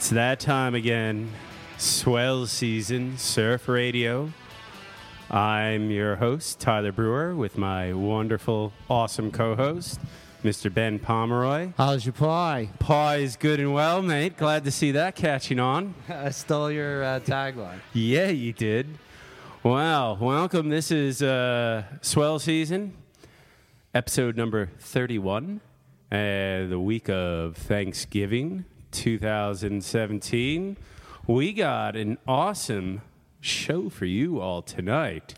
It's that time again. Swell season, surf radio. I'm your host, Tyler Brewer, with my wonderful, awesome co host, Mr. Ben Pomeroy. How's your pie? Pie is good and well, mate. Glad to see that catching on. I stole your uh, tagline. Yeah, you did. Wow. Welcome. This is uh, swell season, episode number 31, uh, the week of Thanksgiving 2017. We got an awesome show for you all tonight.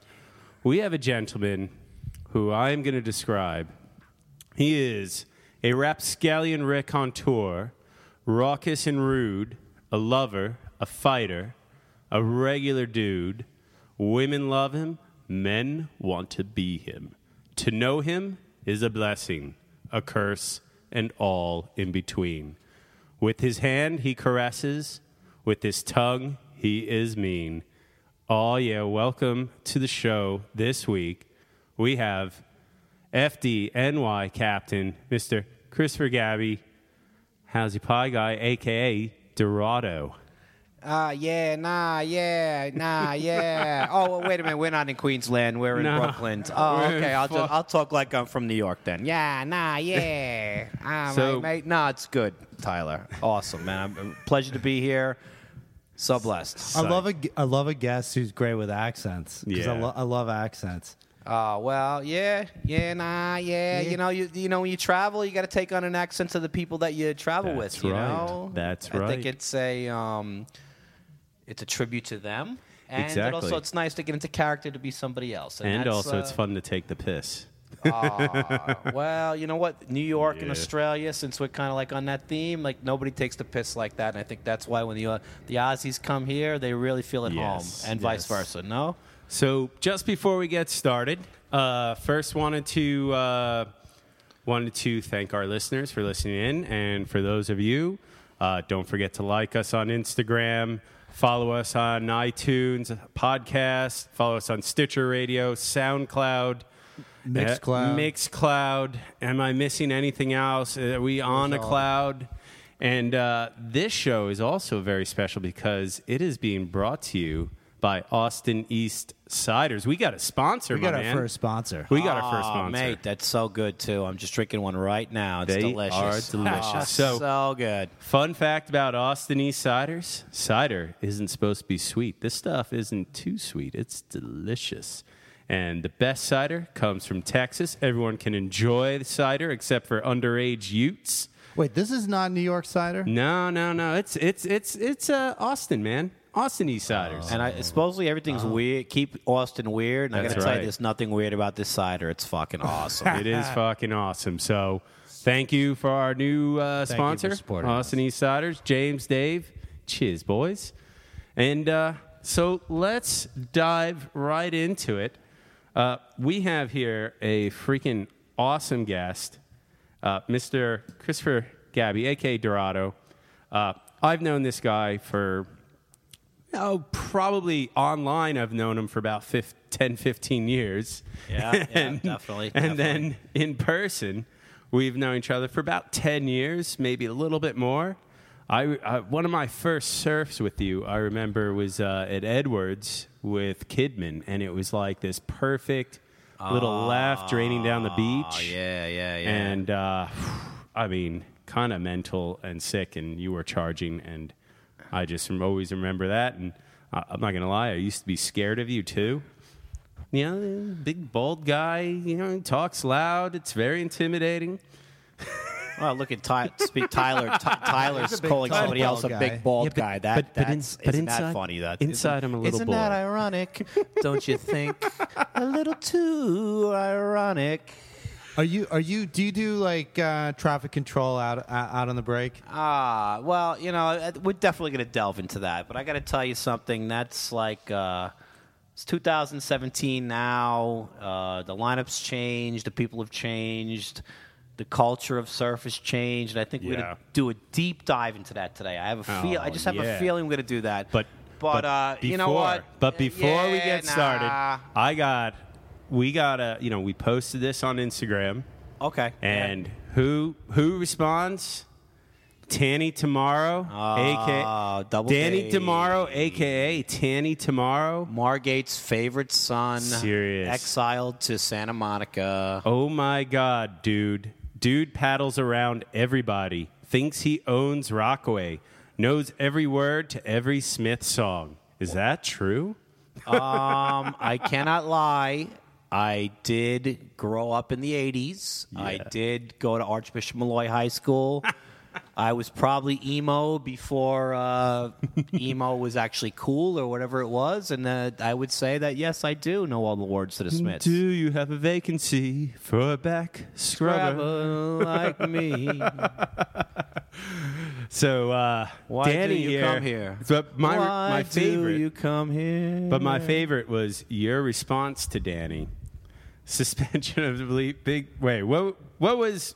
We have a gentleman who I'm going to describe. He is a rapscallion raconteur, raucous and rude, a lover, a fighter, a regular dude. Women love him, men want to be him. To know him is a blessing, a curse, and all in between. With his hand he caresses, with his tongue he is mean. Oh, yeah, welcome to the show this week. We have FDNY captain, Mr. Christopher Gabby, How's pie guy, aka Dorado. Ah, yeah, nah, yeah, nah, yeah. oh, well, wait a minute. We're not in Queensland. We're in No. Brooklyn. Oh, We're in okay. I'll, just, I'll talk like I'm from New York then. Yeah, nah, yeah. Ah, So- mate, mate. Nah, it's good, Tyler. Awesome, man. I'm, pleasure to be here. So blessed. I love a I love a guest who's great with accents. 'cause I, Yeah. lo- I love accents. Oh well, yeah, yeah, nah, yeah. You know, you you know, when you travel, you got to take on an accent to the people that you travel That's with. You right. know, That's right. I right. think it's a um, it's a tribute to them, and Exactly. also it's nice to get into character to be somebody else. And that's, also, it's uh, fun to take the piss. aw, well, you know what? New York and Australia, since we're kind of like on that theme, like nobody takes the piss like that, and I think that's why when the uh, the Aussies come here, they really feel at Yes, home, and vice versa. No. So, just before we get started, uh, first wanted to uh, wanted to thank our listeners for listening in, and for those of you, uh, don't forget to like us on Instagram, follow us on iTunes podcast, follow us on Stitcher Radio, SoundCloud. Mixcloud. Uh, Mixcloud. Am I missing anything else? Are we on a all. cloud? And uh, this show is also very special because it is being brought to you by Austin East Ciders. We got a sponsor, We got my our first sponsor. We got our first Aw, sponsor. mate. That's so good too. I'm just drinking one right now. It's They delicious. are delicious. Oh, So- so good. Fun fact about Austin East Ciders cider isn't supposed to be sweet. This stuff isn't too sweet, it's delicious. And the best cider comes from Texas. Everyone can enjoy the cider except for underage Utes. Wait, this is not New York cider. No, no, no. It's it's it's it's uh, Austin, man. Austin East Ciders. And I supposedly everything's weird. Keep Austin weird. And I That's gotta tell right. you, there's nothing weird about this cider. It's fucking awesome. it is fucking awesome. So, thank you for our new uh, Thank you for sponsor, supporting Austin East Ciders, James, Dave. Cheers, boys. And uh, so let's dive right into it. Uh, we have here a freaking awesome guest, uh, Mr. Christopher Gabby, aka Dorado. Uh, I've known this guy for Oh, probably online. I've known him for about 15, 10, 15 years. Yeah, yeah, definitely, And definitely. then in person, we've known each other for about 10 years, maybe a little bit more. I, I one of my first surfs with you, I remember, was uh, at Edwards with Kidman, and it was like this perfect little laugh draining down the Oh, beach. yeah, yeah, yeah. And uh, I mean, kind of mental and sick, and you were charging, and I just always remember that. And I, I'm not gonna lie, I used to be scared of you too. You know, big bald guy. You know, he talks loud. It's very intimidating. Well, look at Ty- speak Tyler. Ty- Tyler's He's a big, calling tall, somebody else a bald big guy. bald Yeah, but- guy. That, but- but in- that's, but isn't that funny? That inside isn't- I'm a little Isn't boy. that ironic? Don't you think? a little too ironic. Are you? Are you? Do you do like uh, traffic control out uh, out on the break? Ah, well, you know, uh, we're definitely going to delve into that. But I got to tell you something. That's like uh, it's 2017 now. Uh, the lineups changed. The people have changed. The culture of surf has changed. And I think we're Yeah. going to do a deep dive into that today. I have a feel. I Oh, just have yeah. a feeling we're going to do that. But but, uh, you know what? But before we Yeah, get started. I got we got a you know we posted this on Instagram, okay. and who who responds? Tanny Tomorrow, Oh, aka double Danny K. Tomorrow, aka Tanny Tomorrow. Margate's favorite son, Serious. exiled to Santa Monica. Oh my God, dude! Dude paddles around everybody, thinks he owns Rockaway, knows every word to every Smith song. Is that true? Um, I cannot lie. I did grow up in the 80s. I did go to Archbishop Molloy High School. I was probably emo before uh, emo was actually cool or whatever it was. And uh, I would say that, yes, I do know all the words to the Smiths. Do you have a vacancy for a back scrubber? Like me. So, uh, Why Danny do you here. come here? So my Why my do favorite, you come here? but my favorite was your response to Danny. Suspension of belief. Big wait. What what was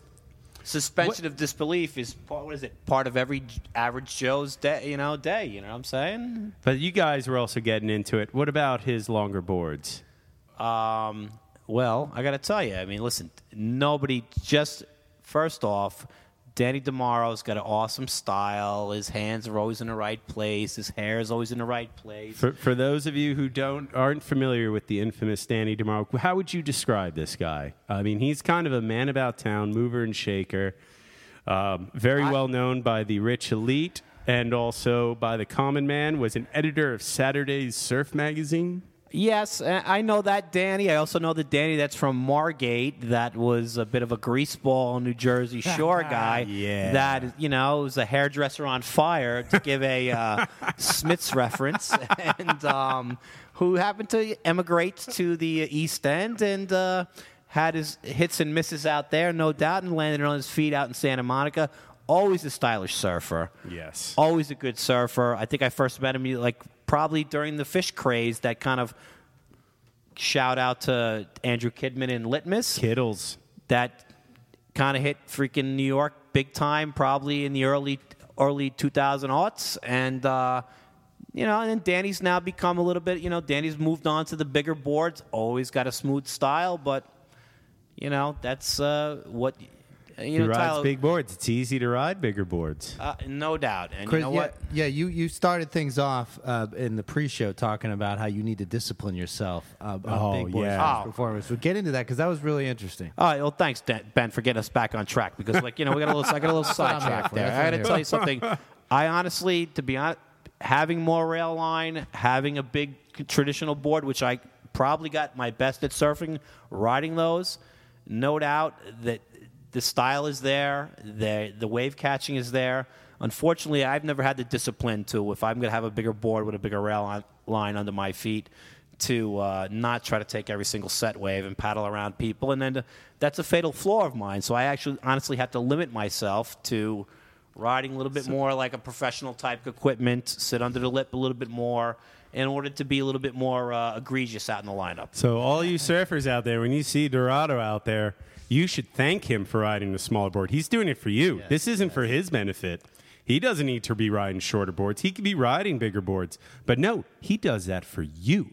suspension of disbelief is part, what is it? Part of every average Joe's day, you know, day. You know what I'm saying? But you guys were also getting into it. What about his longer boards? Um, well, I got to tell you. I mean, listen, nobody. Just first off, Danny Demaro's got an awesome style. His hands are always in the right place. His hair is always in the right place. For, for those of you who don't aren't familiar with the infamous Danny Demaro, how would you describe this guy? I mean, he's kind of a man about town, mover and shaker. Um, very well known by the rich elite and also by the common man. Was an editor of Saturday's Surf magazine. Yes, uh, I know that Danny. I also know the Danny that's from Margate. That was a bit of a greaseball New Jersey Shore guy. Yeah. That you know was a hairdresser on fire to give a uh, Smiths reference, and um, who happened to emigrate to the East End and. Uh, had his hits and misses out there, no doubt, and landed on his feet out in Santa Monica. Always a stylish surfer Yes. always a good surfer. I think I first met him like probably during the fish craze. That kind of shout out to Andrew Kidman and Litmus. Kittles. That kind of hit freaking New York big time, probably in the early early 2000 aughts, and. Uh, you know, and then Danny's now become a little bit, you know, Danny's moved on to the bigger boards, always got a smooth style, but, you know, that's uh, what, you He know, rides Tyler, big boards. It's easy to ride bigger boards. uh, no doubt. And Chris, you know yeah, what? yeah, you, you started things off uh, in the pre-show talking about how you need to discipline yourself uh, on Oh, big boys yeah. first performance. We'll get into that because that was really interesting. All right. Well, thanks, Dan- Ben, for getting us back on track because, like, you know, we got a little, I got a little what I'm here sidetrack for. there. I got to tell you something. I honestly, to be honest, having more rail line, having a big traditional board, which I probably got my best at surfing, riding those, no doubt that the style is there, the the wave catching is there. Unfortunately, I've never had the discipline to, if I'm going to have a bigger board with a bigger rail line, line under my feet, to uh, not try to take every single set wave and paddle around people. And then to, that's a fatal flaw of mine. So I actually honestly have to limit myself to riding a little bit more like a professional type equipment, sit under the lip a little bit more in order to be a little bit more uh, egregious out in the lineup. So, all you surfers out there, when you see Dorado out there, you should thank him for riding the smaller board. He's doing it for you. this isn't for his benefit. He doesn't need to be riding shorter boards. He could be riding bigger boards. But no, he does that for you.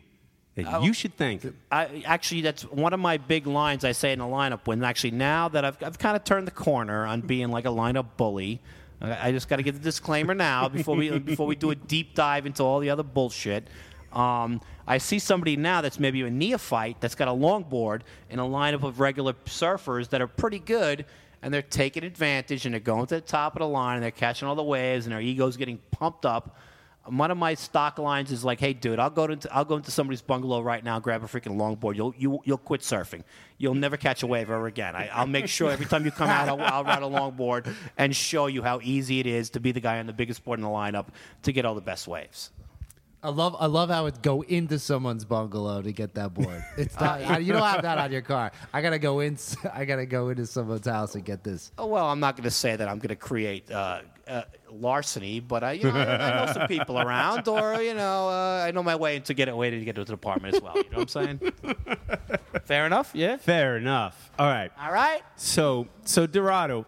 And Oh. you should thank him. I, actually, that's one of my big lines I say in a lineup. When actually now that I've, I've kind of turned the corner on being like a lineup bully, I I just got to get the disclaimer now before we before we do a deep dive into all the other bullshit. Um, I see somebody now that's maybe a neophyte that's got a longboard in a lineup of regular surfers that are pretty good. and they're taking advantage and they're going to the top of the line and they're catching all the waves and their ego's getting pumped up. One of my stock lines is like, "Hey, dude, I'll go into I'll go into somebody's bungalow right now, grab a freaking longboard. You'll you, you'll quit surfing. You'll never catch a wave ever again. I, I'll make sure every time you come out, I'll, I'll ride a longboard and show you how easy it is to be the guy on the biggest board in the lineup to get all the best waves. I love I love how it go into someone's bungalow to get that board. It's not you don't have that on your car. I gotta go in. I gotta go into someone's house and get this. Oh, well, I'm not going to say that I'm going to create uh, uh, larceny, but I, you know, I know some people around, or you know, uh, I know my way to get away to get to the apartment as well. You know what I'm saying? Fair enough. Yeah. Fair enough. All right. All right. So, so Dorado,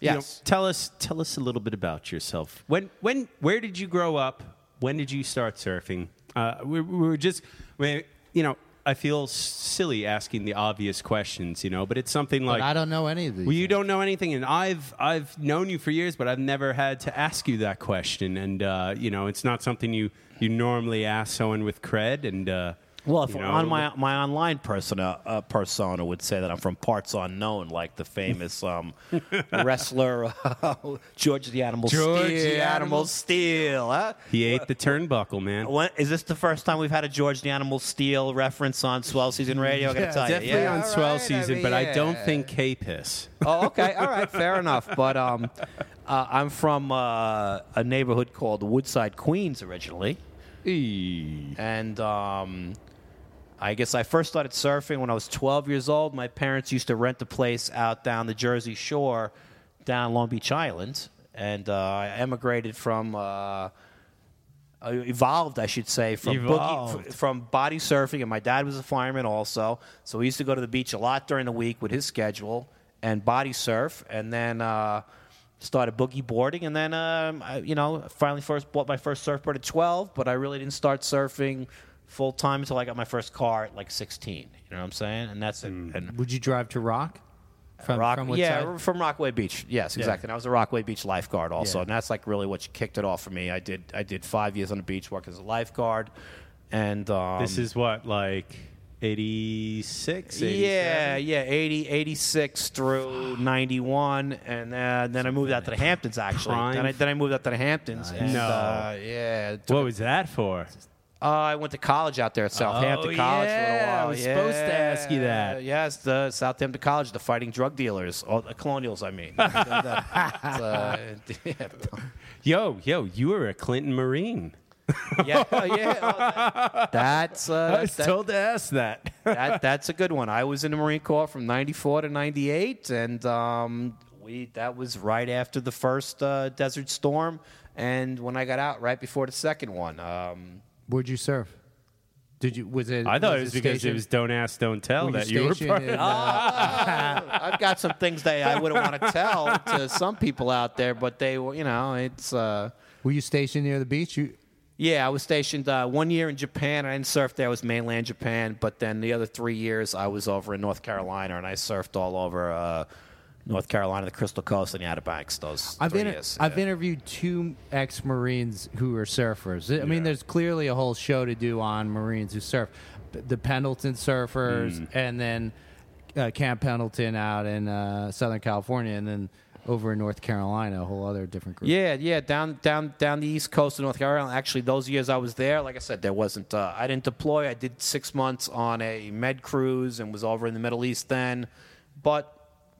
you know, Yes. tell us tell us a little bit about yourself. When when where did you grow up? When did you start surfing? Uh, we, we were just, we, you know, I feel silly asking the obvious questions, you know, but it's something like But I don't know any of these. Well, you things. don't know anything, and I've I've known you for years, but I've never had to ask you that question, and uh, you know, it's not something you you normally ask someone with cred, and uh, Well, if you know, on my my online persona uh, persona would say that I'm from parts unknown, like the famous um, wrestler uh, George the Animal George Steele. the Animal Steele. Huh? he ate the turnbuckle, man. When, is this the first time we've had a George the Animal Steele reference on Swell Season Radio? I got to Yeah, tell you, Definitely yeah. on swell right, I season, mean, but I don't think K-Piss. Oh, okay. All right. Fair enough. But um, uh, I'm from uh, a neighborhood called Woodside, Queens, originally. And um, I guess I first started surfing when I was 12 years old. My parents used to rent a place out down the Jersey Shore, down Long Beach Island. And uh, I emigrated from. Uh, uh, evolved, I should say, from boogie, f- from body surfing, and my dad was a fireman also. So we used to go to the beach a lot during the week with his schedule and body surf, and then uh, started boogie boarding, and then um, I, you know finally first bought my first surfboard at 12, but I really didn't start surfing full time until I got my first car at like 16. You know what I'm saying? And that's it. And Would you drive to Rock? From, Rock, from yeah, side? from Rockaway Beach. Yes, exactly. And I was a Rockaway Beach lifeguard also, Yeah. and that's like really what kicked it off for me. I did I did five years on the beach, work as a lifeguard, and um, This is what like 86, yeah, yeah, 80, 86 through 91, and uh, then I moved out to the Hamptons, actually. Prime. Then I, then I moved out to the Hamptons. And, No. Uh, yeah. What was that for? Uh, I went to college out there at Southampton Oh, College for a little yeah, I while. was supposed to ask you that. Yes, the Southampton College, the fighting drug dealers, or the colonials, I mean. uh, Yo, yo, you were a Clinton Marine. yeah, oh, yeah. oh, that- that's uh, I was that- told to ask that. that, that's a good one. I was in the Marine Corps from '94 to '98, and um, we that was right after the first uh, Desert Storm, and when I got out, right before the second one. Um, Where'd you surf? Did you? Was it? I thought it was because it stationed- was "Don't Ask, Don't Tell" were that you were stationed part in, of. uh, I've got some things that I wouldn't want to tell to some people out there, but they, were, you know, it's. Uh, were you stationed near the beach? You, yeah, I was stationed uh, one year in Japan. I didn't surf there; it was mainland Japan. But then the other three years, I was over in North Carolina, and I surfed all over uh, North Carolina, the Crystal Coast, and the Outer Banks. Those I've, inter- years. I've yeah. interviewed two ex Marines who are surfers. I mean, there's clearly a whole show to do on Marines who surf. The Pendleton surfers, Mm. and then uh, Camp Pendleton out in uh, Southern California, and then over in North Carolina, a whole other different group. Yeah, yeah, down down down the east coast of North Carolina. Actually, those years I was there, like I said, there wasn't. Uh, I didn't deploy. I did six months on a med cruise and was over in the Middle East then. But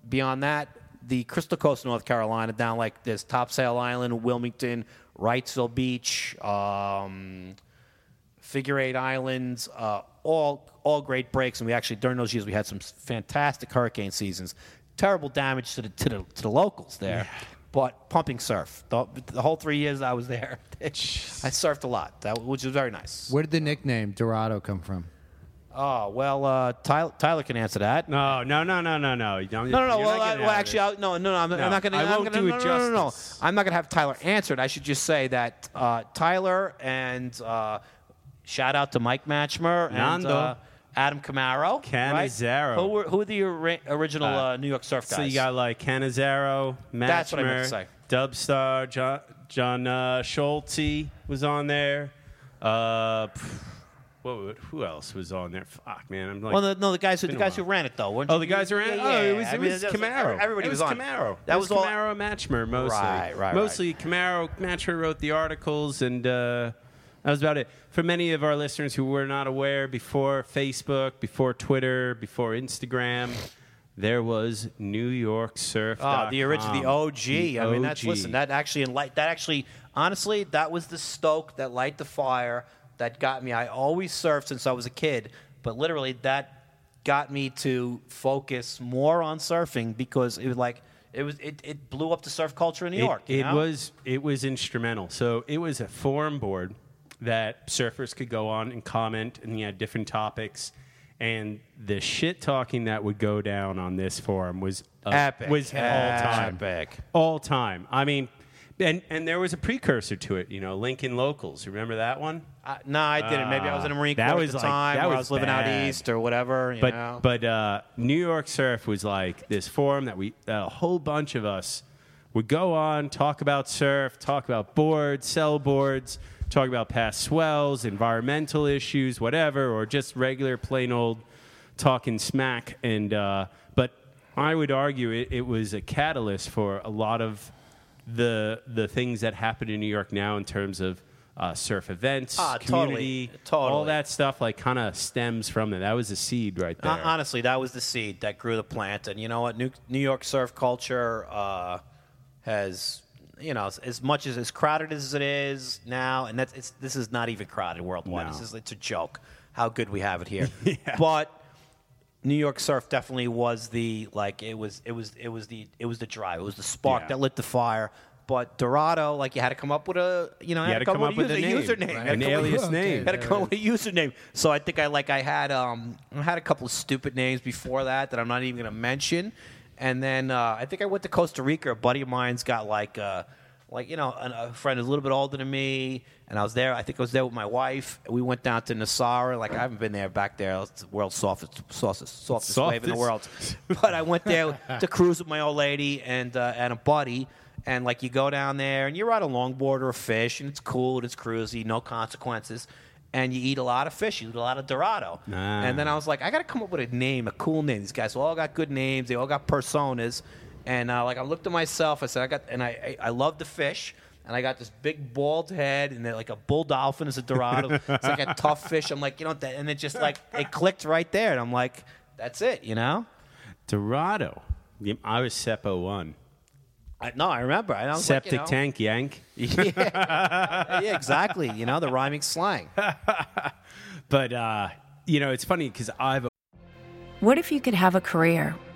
beyond that, the Crystal Coast of North Carolina, down like there's Topsail Island, Wilmington, Wrightsville Beach, um, Figure Eight Islands, uh, all all great breaks. And we actually during those years we had some fantastic hurricane seasons. Terrible damage to the to the, to the locals there, but pumping surf. The, the whole three years I was there, I surfed a lot, that, which was very nice. Where did the nickname Dorado come from? Oh well, uh, Tyler, Tyler can answer that. No, no, no, no, no, no. No, no, no. Well, I, well actually, this. I, no, no, no. I'm, No, I'm not going to. I won't gonna, do no, it no, no, no, no. I'm not going to have Tyler answer it. I should just say that uh, Tyler and uh, shout out to Mike Matchmer and uh, Adam Camaro. right? Who were who are the ori- original Uh, uh, New York surf guys? So you got like Canizaro, Matchmer, That's what I meant to say. Dubstar, John, John uh, Schulte was on there. Uh, pff, Whoa, who else was on there? Fuck, man. I'm like, Well, the, no, the guys who the guys who ran it though. weren't Oh, you? the guys around. Yeah, oh, yeah, it was, I it mean, was that's- Camaro. Everybody it was, was on. Camaro. That it was, was all. Camaro Matchmer mostly. Right, right, Mostly Camaro. Matchmer wrote the articles, and uh, that was about it. For many of our listeners who were not aware, before Facebook, before Twitter, before Instagram, there was New York Surf. Oh, the original, the OG. I mean, that's listen. That actually enlight. That actually, honestly, that was the stoke that light the fire that got me. I always surfed since I was a kid, but literally that got me to focus more on surfing because it was like it was it, it blew up the surf culture in New It- York. you It, know? was it was instrumental. So it was a forum board that surfers could go on and comment, and you had different topics. And the shit talking that would go down on this forum was uh, Epic. was all time, Epic. all time. I mean, and and there was a precursor to it. You know, Lincoln Locals. Remember that one? Uh, no, I didn't. Maybe I was in a Marine Corps that at was the like- time, that or I was was living out bad. east or whatever. You but know? but uh, New York Surf was like this forum that we that a whole bunch of us would go on, talk about surf, talk about boards, sell boards, talk about past swells, environmental issues, whatever, or just regular plain old talking smack. And uh, but I would argue it, it was a catalyst for a lot of the the things that happen in New York now in terms of uh, surf events, Ah, community, Totally. all that stuff. Like kind of stems from that. That was the seed right there. Hon- Honestly, that was the seed that grew the plant. And you know what? New, New York surf culture uh, has, you know, as, as much as as crowded as it is now, and that's it's, this is not even crowded worldwide. No. This is it's a joke how good we have it here. But New York surf definitely was the like it was it was it was the it was the drive. It was the spark Yeah. that lit the fire. But Dorado, like you had to come up with a you know You had to come up with a name, username, right. Had an come alias name. had to come up with a username. So I think I like I had um I had a couple of stupid names before that that I'm not even gonna mention, and then uh, I think I went to Costa Rica. A buddy of mine's got like uh like you know a, a friend is a little bit older than me, and I was there. I think I was there with my wife. We went down to Nassau. Like I haven't been there back there. It's the world's softest softest softest, wave in the world. But I went there to cruise with my old lady and uh, and a buddy. And like you go down there and you're on a longboard or a fish and it's cool and it's cruisy, no consequences. And you eat a lot of fish, you eat a lot of Dorado. Ah. And then I was like, I got to come up with a name, a cool name. These guys all got good names, they all got personas. And uh, like I looked at myself, I said, I got, and I, I, I love the fish. And I got this big bald head, and they're like a bull dolphin is a Dorado. it's like a tough fish. I'm like, you know, that, and it just like it clicked right there, and I'm like, that's it, you know. Dorado. Yeah, I was Seppo one. I, no, I remember. I was Septic like, you know, tank yank. yeah, yeah, exactly. You know the rhyming slang. But uh, you know, it's funny because I've What if you could have a career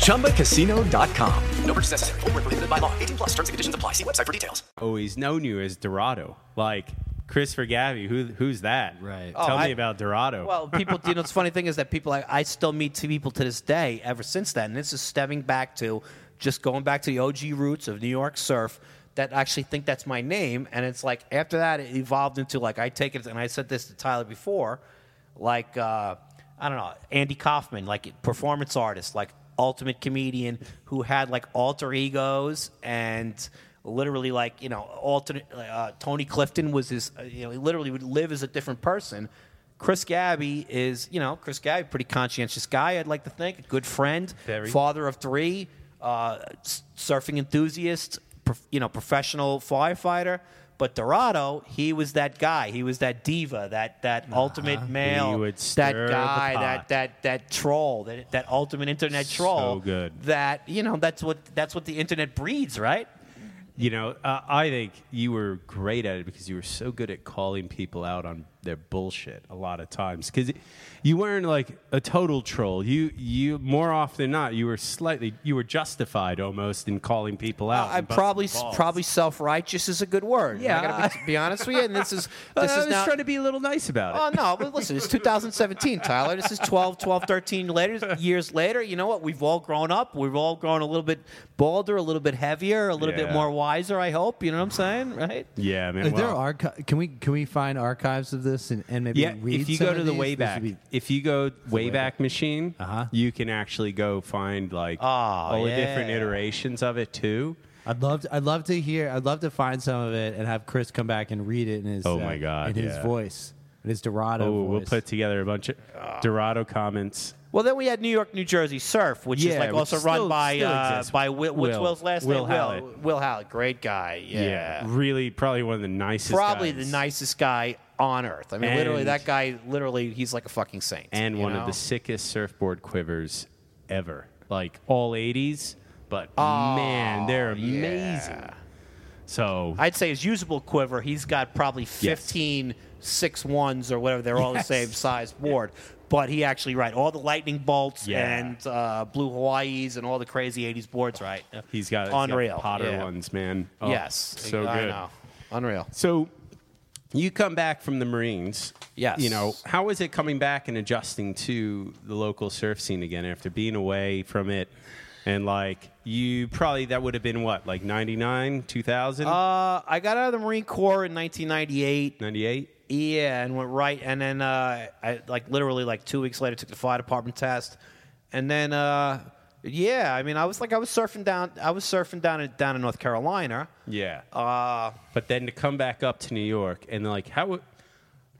ChumbaCasino.com. No purchase necessary. Void where prohibited by law. 18 plus terms and conditions apply. See website for details. always known you as Dorado. Like Christopher Gavi, who who's that? Right. Tell Oh, me about Dorado. Well, people, you know, the funny thing is that people, I, I still meet two people to this day ever since then. And this is stemming back to just going back to the OG roots of New York surf that actually think that's my name. And it's like, after that, it evolved into like, I take it, and I said this to Tyler before, like, uh, I don't know, Andy Kaufman, like performance artist, like ultimate comedian who had like alter egos and literally like you know alternate uh, Tony Clifton was his uh, you know he literally would live as a different person. Chris Gabby is you know Chris Gabby pretty conscientious guy I'd like to think a good friend Very. father of three uh, surfing enthusiast prof- you know professional firefighter But Dorado, he was that guy. He was that diva, that that ultimate male, that guy, that that that troll, that that ultimate internet troll. So good. That you know, that's what that's what the internet breeds, right? You know, uh, I think you were great at it because you were so good at calling people out on their bullshit a lot of times. Because you weren't like a total troll. You, you more often than not, you were slightly, you were justified almost in calling people out. I'm and busting probably probably self righteous is a good word. Yeah. I gotta be, be honest with you. And this is this I is was now. trying to be a little nice about it. Oh no, but listen, it's 2017, Tyler. This is 12, 12, 13 later, years later. You know what? We've all grown up. We've all grown a little bit bolder, a little bit heavier, a little bit more wiser. I hope. You know what I'm saying, right? yeah, man. Are there well- archi- can we can we find archives of this and, and maybe Yeah, read if you some go to the these? This Wayback, be- if you go Wayback Machine, Uh-huh. you can actually go find like Oh, all the different iterations of it too. I'd love to, I'd love to hear I'd love to find some of it and have Chris come back and read it in his Oh uh, my God, in his voice in his Dorado Oh, voice. we'll put together a bunch of Dorado comments. Well, then we had New York, New Jersey Surf, which is like which also still- run by uh, by Will, what's Will. Will's last Will name? Hallett. Will, Will Hallett, great guy. Yeah, really, probably one of the nicest. probably guys. the nicest guy on earth. I mean, literally, that guy, literally, he's like a fucking saint. and one know? of the sickest surfboard quivers ever. Like all '80s, but Oh, man, they're amazing. So I'd say his usable quiver, he's got probably 15 six ones or whatever. They're all Yes. the same size board. But he actually, right, all the lightning bolts Yeah. and uh, blue Hawaii's and all the crazy 80s boards, right? he's got, he's got Unreal. Potter yeah. ones, man. Oh, yes. so I good. know. Unreal. So you come back from the Marines. Yes. You know, how is it coming back and adjusting to the local surf scene again after being away from it? And like you probably that would have been what, like 99, 2000, Uh, I got out of the Marine Corps in 1998. 98? Yeah, and went right, and then uh, I like literally like two weeks later took the fire department test, and then uh, yeah, I mean I was like I was surfing down, I was surfing down in, down in North Carolina. Yeah. Uh, But then to come back up to New York and like how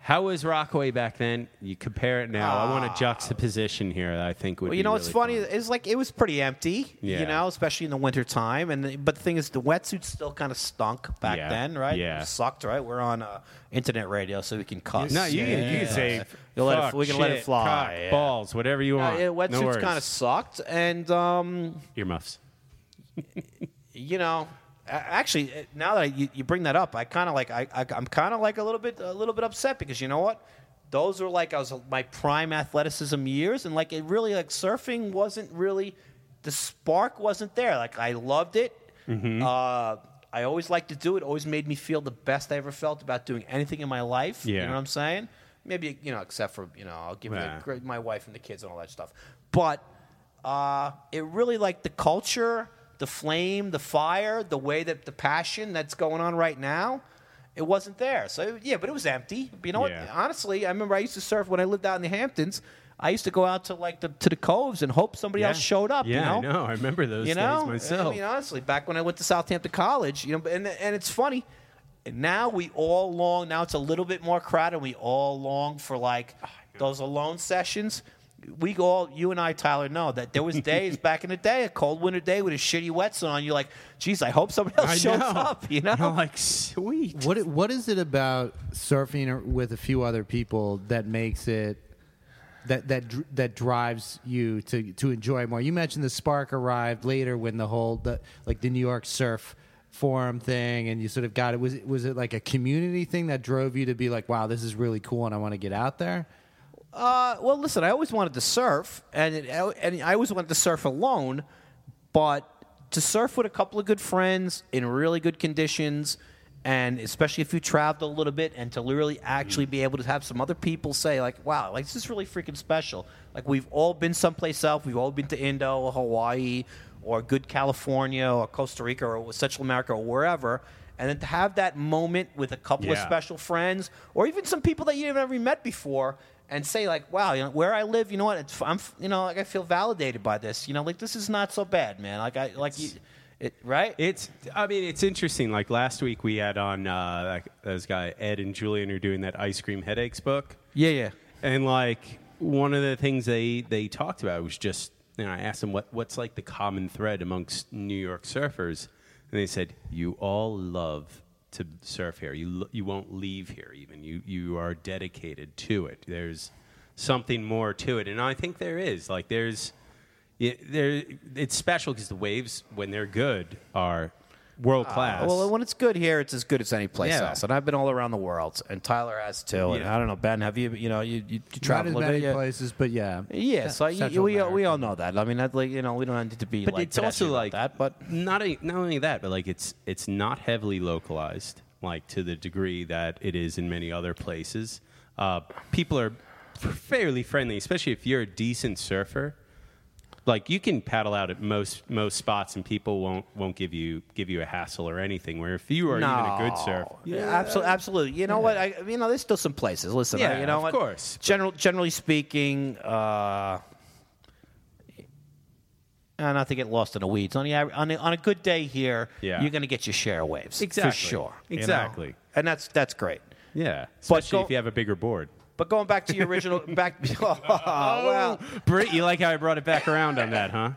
how was Rockaway back then? You compare it now. I want a juxtaposition here. that I think would. Ah. well, you know what's really funny fun. is like it was pretty empty, Yeah. you know, especially in the winter time. And the, but the thing is, the wetsuits still kind of stunk back Yeah, then, right? yeah. it sucked, right? We're on uh, internet radio, so we can cuss. No, you, can, you can say You'll let it- fuck, we can let it shit, fly, cock, yeah. balls, whatever you Uh, want. yeah, wetsuits kind of sucked, and um, earmuffs. you know, actually, uh, now that I, you, you bring that up, I kind of like I, I I'm kind of like a little bit a little bit upset because you know what? Those were like I was my prime athleticism years, and like it really like surfing wasn't really the spark wasn't there. Like I loved it. Mm-hmm. Uh, I always liked to do it. Always made me feel the best I ever felt about doing anything in my life. You know what I'm saying? Maybe you know, except for you know, I'll give Yeah. the, my wife and the kids and all that stuff. But uh, it really like the culture, the flame, the fire, the way that the passion that's going on right now. It wasn't there. So yeah, but it was empty. But you know Yeah. what? Honestly, I remember I used to surf when I lived out in the Hamptons. I used to go out to like the to the coves and hope somebody else showed up. Yeah, you know? I know. I remember those you know, days myself. I mean, honestly, back when I went to Southampton College, you know, and and it's funny. Now we all long. Now it's a little bit more crowded. We all long for like oh, those alone sessions. We all, you and I, Tyler, know that there was days back in the day, a cold winter day with a shitty wetsuit on. You're like, geez, I hope somebody else I shows know. up. You know, I'm like sweet. What what is it about surfing with a few other people that makes it that that that drives you to to enjoy more? You mentioned the spark arrived later when the whole the like the New York surf forum thing and you sort of got it was it was it like a community thing that drove you to be like wow this is really cool and I want to get out there Uh, well, listen, I always wanted to surf, and it, and I always wanted to surf alone, but to surf with a couple of good friends in really good conditions, and especially if you traveled a little bit, and to really actually be able to have some other people say like, "Wow, like this is really freaking special." Like we've all been someplace else. We've all been to Indo or Hawaii or good California or Costa Rica or Central America or wherever. And then to have that moment with a couple of special friends, or even some people that you've never met before, and say like, "Wow, you know, where I live, you know what? It's, I'm, you know, like I feel validated by this. You know, like this is not so bad, man. Like I, like you, it, right? It's. I mean, it's interesting. Like last week, we had on uh, those guy Ed and Julien are doing that ice cream headaches book, yeah, yeah. and like one of the things they they talked about was just. You know, I asked them what what's like the common thread amongst New York surfers, and they said you all love to surf here. You you won't leave here. Even you you are dedicated to it. There's something more to it, and I think there is. Like there's, yeah, there. It's special because the waves, when they're good, are world class. Uh, Well, when it's good here, it's as good as any place Yeah. else. And I've been all around the world, and Tyler has too. And I don't know, Ben, have you? You know, you you, you Not travel as a many bit. places, but yeah. Yeah, so you, Central we, we all know that. I mean, that, like, you know, we don't need to be but like it's also like that. But not a, not only that, but like it's it's not heavily localized, like to the degree that it is in many other places. Uh, people are fairly friendly, especially if you're a decent surfer. Like you can paddle out at most most spots, and people won't won't give you give you a hassle or anything. Where if you are even a good surfer, Yeah, absolutely, absolutely. You know what? I, you know, there's still some places. Listen, I- Yeah, you know of what? course. General, generally speaking, uh, uh, not to get lost in the weeds. On the on, a, on a good day here, Yeah. you're going to get your share of waves Exactly. for sure. you know? Exactly. and that's that's great. yeah, But especially go- if you have a bigger board. But going back to your original, back. Oh, well, Brit, you like how I brought it back around on that, huh?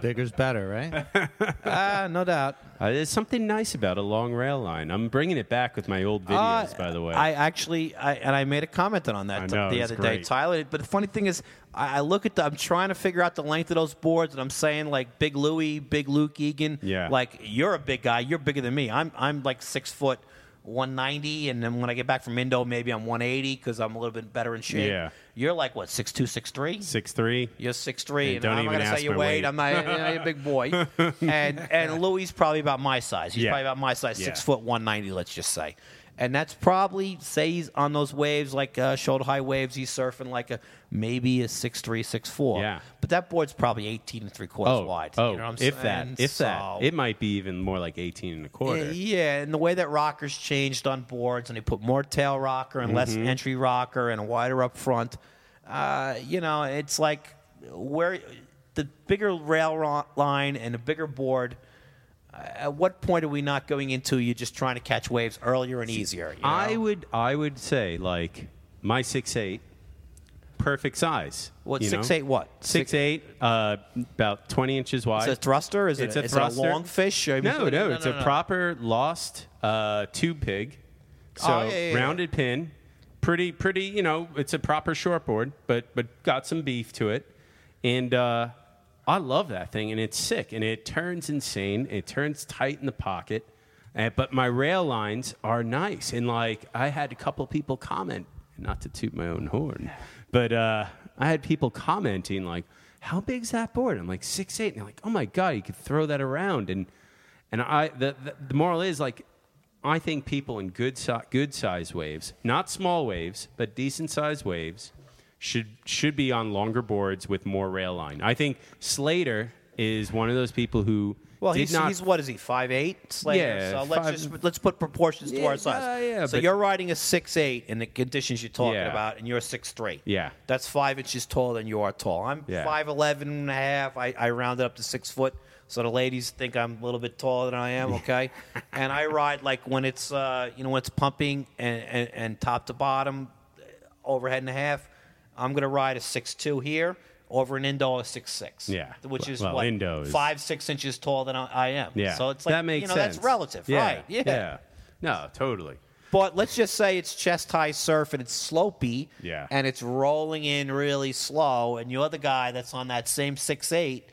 Bigger's better, right? ah, no doubt. Uh, there's something nice about a long rail line. I'm bringing it back with my old Uh, videos, by the way. I actually, I, and I made a comment on that I t- know, the it's other day, great. Tyler. But the funny thing is, I, I look at the, I'm trying to figure out the length of those boards, and I'm saying like Big Louie, Big Luke Egan. Yeah. Like you're a big guy. You're bigger than me. I'm, I'm like six foot. 190, and then when I get back from Indo, maybe I'm 180 because I'm a little bit better in shape. Yeah. You're like what, six two, six three? Six three. You're six three, And don't I'm not even gonna ask say your weight. weight. I'm not. You know, you're a big boy, and and Louis probably about my size. He's Yeah. probably about my size, Yeah. six foot one ninety. Let's just say, and that's probably say he's on those waves like uh, shoulder high waves. He's surfing like a maybe a six three, six four. Yeah. but that board's probably eighteen and three quarters Oh, wide. oh, you know what I'm if saying? that, if So- that, it might be even more like 18 and a quarter. yeah, and the way that rockers changed on boards, and they put more tail rocker and less Mm-hmm. entry rocker and a wider up front. Uh, you know, it's like where the bigger rail line and a bigger board. Uh, At what point are we not going into you just trying to catch waves earlier and easier? you know? I would, I would say like my six eight, perfect size. What you six know? eight? What Six eight, uh, about 20 inches wide. Is it a thruster? Is it's it a is it thruster. long fish? I mean, no, no, it's a no. proper lost uh, tube pig. So Oh, yeah, yeah, yeah. rounded pin, pretty, pretty. You know, it's a proper shortboard, but but got some beef to it, and uh, I love that thing, and it's sick, and it turns insane. It turns tight in the pocket, uh, but my rail lines are nice, and like I had a couple people comment, not to toot my own horn, but uh, I had people commenting like, "How big's that board?" I'm like six eight, and they're like, "Oh my god, you could throw that around," and and I the the, the moral is like. I think people in good si- good size waves, not small waves, but decent size waves, should should be on longer boards with more rail line. I think Slater is one of those people who Well, he's, not. he's what is he? Five eight, Slater. Yeah, so let's five- just let's put proportions to Yeah, our size. yeah, yeah, so you're riding a six eight in the conditions you're talking Yeah. about, and you're six three. Yeah. that's five inches taller than you are tall. I'm Yeah. five eleven and a half. I, I rounded up to six foot. So the ladies think I'm a little bit taller than I am, okay? and I ride like when it's uh, you know when it's pumping and, and, and top to bottom, overhead and a half. I'm gonna ride a six two here over an Indo a six six. Yeah. which is Well, what Indo is- five six inches taller than I, I am. yeah, so it's like that makes you know sense. that's relative, Yeah, right? Yeah. yeah. No, totally. But let's just say it's chest high surf and it's slopey, Yeah. and it's rolling in really slow, and you're the guy that's on that same six eight.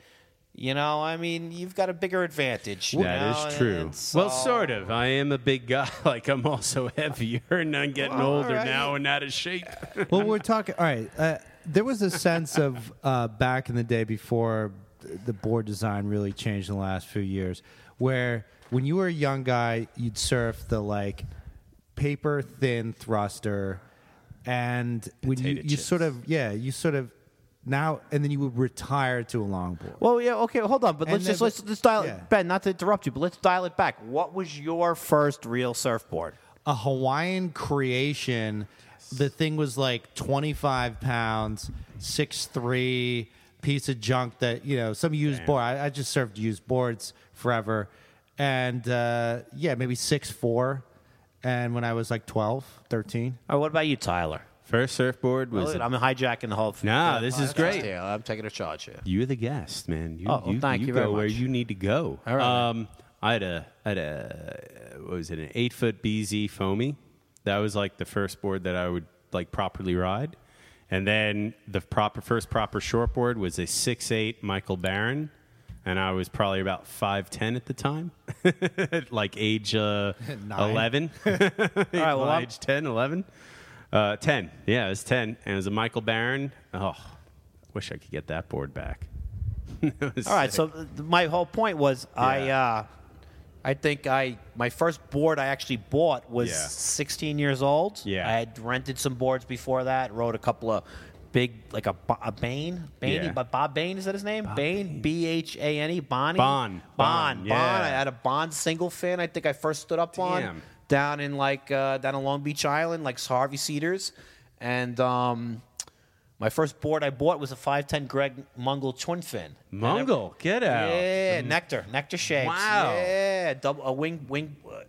You know, I mean, you've got a bigger advantage. you That know, is true. and Well, so- sort of. I am a big guy. Like I'm also heavier, and I'm getting Well, older alright. now and out of shape. well, we're talking. All right. Uh, there was a sense of uh, back in the day before the board design really changed in the last few years, where when you were a young guy, you'd surf the like paper thin thruster, and when you, you chips. sort of yeah, you sort of now and then you would retire to a longboard. Well, yeah, okay, hold on, but And let's just let's, dial yeah. it, Ben. Not to interrupt you, but let's dial it back. What was your first real surfboard? a Hawaiian creation. The thing was like 25 pounds, six three piece of junk that, you know, some used board. I, I just served used boards forever. And uh, yeah, maybe six four. And when I was like 12, 13. Or what about you, Tyler? First surfboard was. A- I'm hijacking the whole. Nah, this is great. Yeah, I'm taking a charge here. You're the guest, man. You, Oh, well, you, thank you go very where you need to go. All right, Um, I had a I had a what was it an eight foot BZ foamy. That was like the first board that I would like properly ride, and then the proper first proper shortboard was a six eight Michael Barron, and I was probably about five ten at the time, like age uh, eleven. All right, well, I'm- age 10, 11. Uh, 10. Yeah, it was 10. And it was a Michael Barron. Oh, wish I could get that board back. All right, so th- my whole point was I, uh, I think I my first board I actually bought was Yeah. 16 years old. Yeah. I had rented some boards before that. Wrote a couple of big like a, a Bain, Bain, Yeah. but Bob Bain is that his name? Bane B H A N E, Bonnie, Bon. Bon, Bon, yeah. I had a Bond single fin. I think I first stood up on Damn. Down in like uh, down in Long Beach Island, like Harvey Cedars, and. um my first board I bought was a 510 Greg Mungle twin fin. Mungle, get out. Yeah, nectar, nectar shapes. Wow. Yeah, double a wing, wing, uh,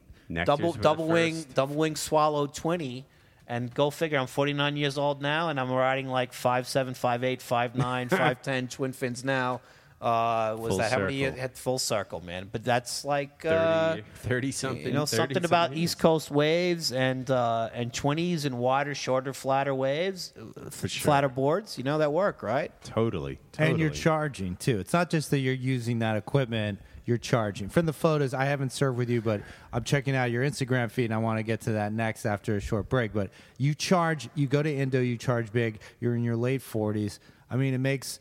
double, double wing, double wing swallow twenty. And go figure, I'm 49 years old now, and I'm riding like 5'7", 5'8", 5'9", 5'10", twin fins now. Uh, was Full that how many years? Had full circle, man. But that's like 30, uh, 30 something. you know 30 something about something East. Coast waves and uh, and 20s and wider, shorter, flatter waves, For sure. flatter boards. You know that work, right? Totally, totally. And you're charging too. It's not just that you're using that equipment, you're charging. From the photos, I haven't served with you, but I'm checking out your Instagram feed and I want to get to that next after a short break. But you charge, you go to Indo, you charge big, you're in your late 40s. I mean, it makes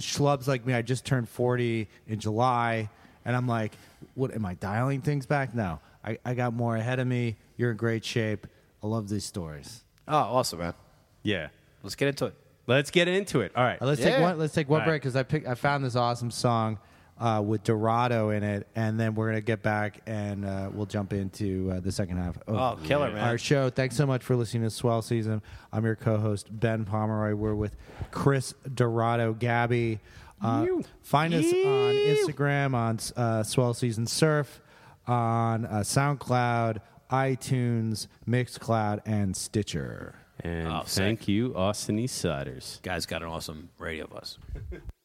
schlubs like me, I just turned 40 in July, and I'm like, what am I dialing things back? No, I, I got more ahead of me. You're in great shape. I love these stories. Oh, awesome, man. yeah. Let's get into it. Let's get into it. All right. Uh, Let's Yeah. take one. Let's take one All break right. because I picked. I found this awesome song uh, with Dorado in it, and then we're gonna get back and uh, we'll jump into uh, the second half. Of Oh, killer, man. Our show. Thanks so much for listening to Swell Season. I'm your co-host Ben Pomeroy. We're with Chris Dorado Gabby. Uh, find us on Instagram on uh, Swell Season Surf, on uh, SoundCloud, iTunes, Mixcloud, and Stitcher. And Oh, sick. thank you, Austin East Ciders. Guys got an awesome radio bus.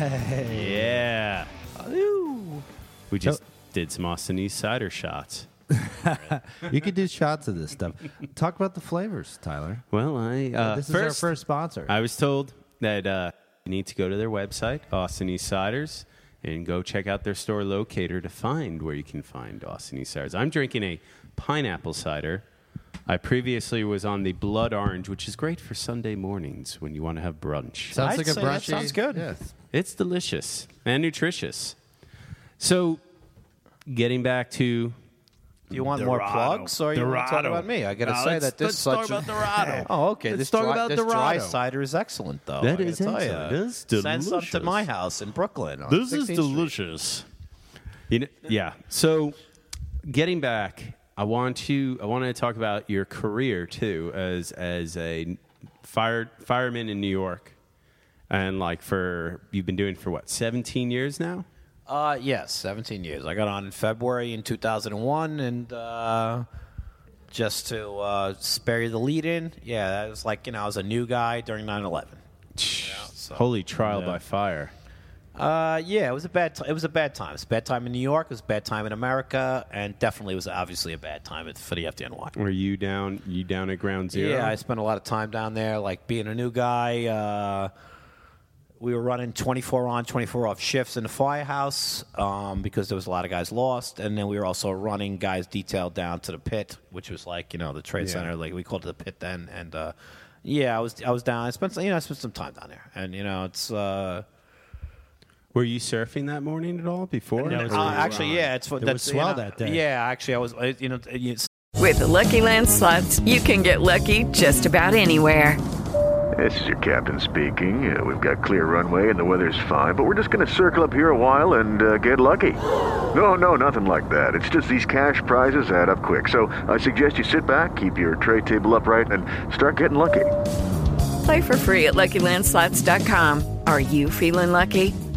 right. Yeah. We just did some Austin East Cider shots. You could do shots of this stuff. Talk about the flavors, Tyler. Well, I uh, this first, is our first sponsor. I was told that uh, you need to go to their website, Austin East Ciders, and go check out their store locator to find where you can find Austin East Ciders. I'm drinking a pineapple cider. I previously was on the blood orange, which is great for Sunday mornings when you want to have brunch. sounds I'd like a say that sounds good. Yes. It's delicious and nutritious. So, getting back to Do you want more plugs, or you want to talk about me? I got to Now, say let's- that this let's talk such a- about Dorado. oh, okay. Let's this talk dry, about this Dorado. dry cider is excellent, though. That I is gotta excellent. ya. It is Send some to my house in Brooklyn. on This is 16th Street. delicious. You know, yeah. So, getting back, I want to I want to talk about your career too as as a fire fireman in New York, and like for you've been doing for what 17 years now. Uh, yes, 17 years. I got on in February in 2001, and uh, just to uh, spare you the lead in, yeah, that was like, you know, I was a new guy during 9 11. Holy trial by fire. Uh, yeah, it was a bad. T- it was a bad time. It was a bad time in New York. It was a bad time in America, and definitely was obviously a bad time at- for the FDNY. Were you down? You down at ground zero? Yeah, I spent a lot of time down there, like being a new guy. Uh, we were running 24 on, 24 off shifts in the firehouse um, because there was a lot of guys lost, and then we were also running guys detailed down to the pit, which was like you know the trade Yeah. center, like we called it the pit then. And uh, yeah, I was I was down. I spent some- you know I spent some time down there, and you know it's. Uh, Were you surfing that morning at all before? No, Or it's were you- uh, actually, yeah, it's There that's was you swell know, that day. Yeah, actually, I was. You know, you, With the Lucky Land slots, you can get lucky just about anywhere. This is your captain speaking. Uh, we've got clear runway and the weather's fine, but we're just going to circle up here a while and uh, get lucky. No, no, nothing like that. It's just these cash prizes add up quick. So I suggest you sit back, keep your tray table upright, and start getting lucky. Play for free at LuckyLandSlots.com. Are you feeling lucky?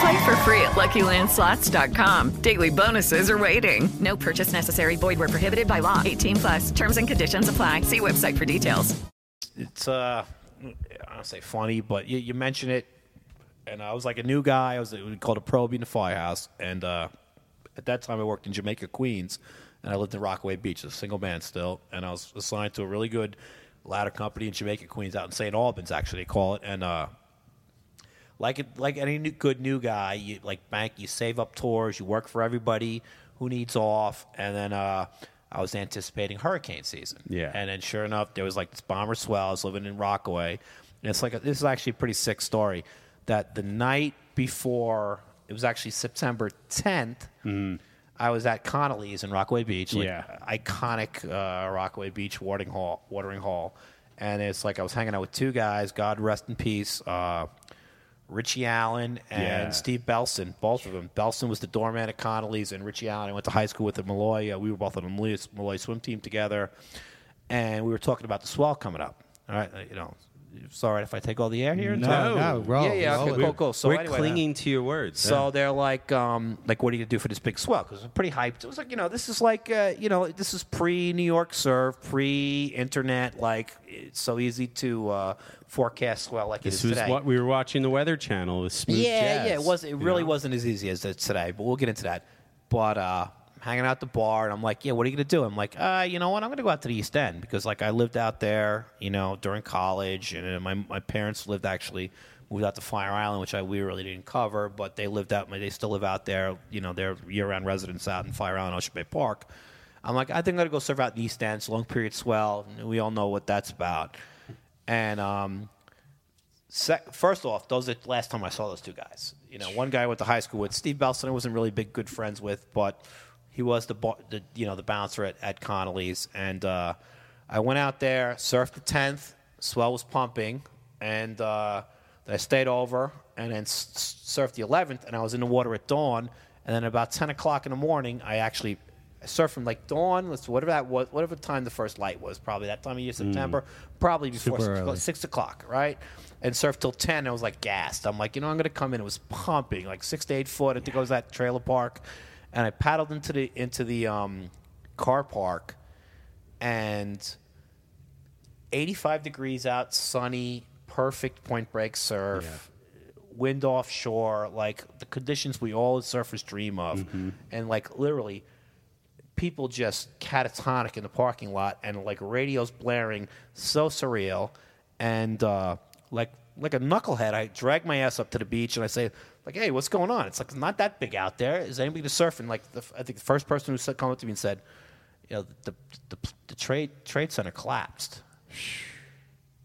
Play for free at LuckyLandSlots.com. Daily bonuses are waiting. No purchase necessary. Void where prohibited by law. 18 plus. Terms and conditions apply. See website for details. it's uh, I don't say funny, but you, you mention it, and I was like a new guy. I was we called a probie in the firehouse, and uh, at that time I worked in Jamaica, Queens, and I lived in Rockaway Beach, a single man still, and I was assigned to a really good ladder company in Jamaica, Queens, out in St. Albans, actually they call it, and uh, like like any new, good new guy, you like bank, you save up tours, you work for everybody who needs off, and then uh, I was anticipating hurricane season. Yeah. and then sure enough, there was like this bomber swell. I was living in Rockaway, and it's like a, this is actually a pretty sick story. That the night before, it was actually September 10th. I was at Connolly's in Rockaway Beach, like Yeah. iconic uh, Rockaway Beach watering hall, watering hall, and it's like I was hanging out with two guys. God rest in peace. Uh, Richie Allen and Yeah. Steve Belson, both of them. Belson was the doorman at Connolly's, and Richie Allen. I went to high school with at Molloy. Uh, we were both on the Molloy, Molloy swim team together, and we were talking about the swell coming up. All right, uh, you know, it's all right if I take all the air here. and No, talk? no, roll, Yeah, yeah, okay, with cool, it. cool. So We're anyway, clinging to your words. so they're like, um, like, what are you gonna do for this big swell? Because I'm pretty hyped. It was like, you know, this is like, uh, you know, this is pre New York surf, pre internet. Like, it's so easy to uh, forecast swell like it this is was today. what we were watching the Weather Channel with smooth yeah, jazz, yeah, it was. It really know? wasn't as easy as it's today, but we'll get into that. But uh, hanging out at the bar, and I'm like, yeah, what are you gonna do? I'm like, uh, you know what? I'm gonna go out to the East End because like I lived out there, you know, during college, and my my parents lived actually moved out to Fire Island, which I we really didn't cover, but they lived out. They still live out there. You know, they're year-round residents out in Fire Island, Ocean Bay Park. I'm like, I think I'm gonna go surf out the East End. It's a long period swell. We all know what that's about. And um, Sec- first off, those are the last time I saw those two guys. You know, one guy went to high school with, Steve Belson. I wasn't really big good friends with, but he was the, the you know the bouncer at, at Connolly's, and uh, I went out there, surfed the tenth, swell was pumping, and uh, I stayed over and then s- surfed the eleventh, and I was in the water at dawn, and then about ten o'clock in the morning, I actually I surfed from like dawn, let's whatever that was, whatever time the first light was, probably that time of year, September, probably before six, early. six o'clock, right? And surfed till ten. I was like gassed. I'm like, you know, I'm gonna come in. It was pumping, like six to eight foot. I think I was at trailer park, and I paddled into the into the um, car park, and 85 degrees out, sunny, perfect point break surf, wind offshore, like the conditions we all as surfers dream of, Mm-hmm. and like literally people just catatonic in the parking lot, and like radios blaring, so surreal, and uh, like like a knucklehead, I drag my ass up to the beach and I say, like, hey, what's going on? It's like not that big out there. Is anybody to surf? And like, the, I think the first person who said, come up to me and said, you know, the the, the trade trade center collapsed,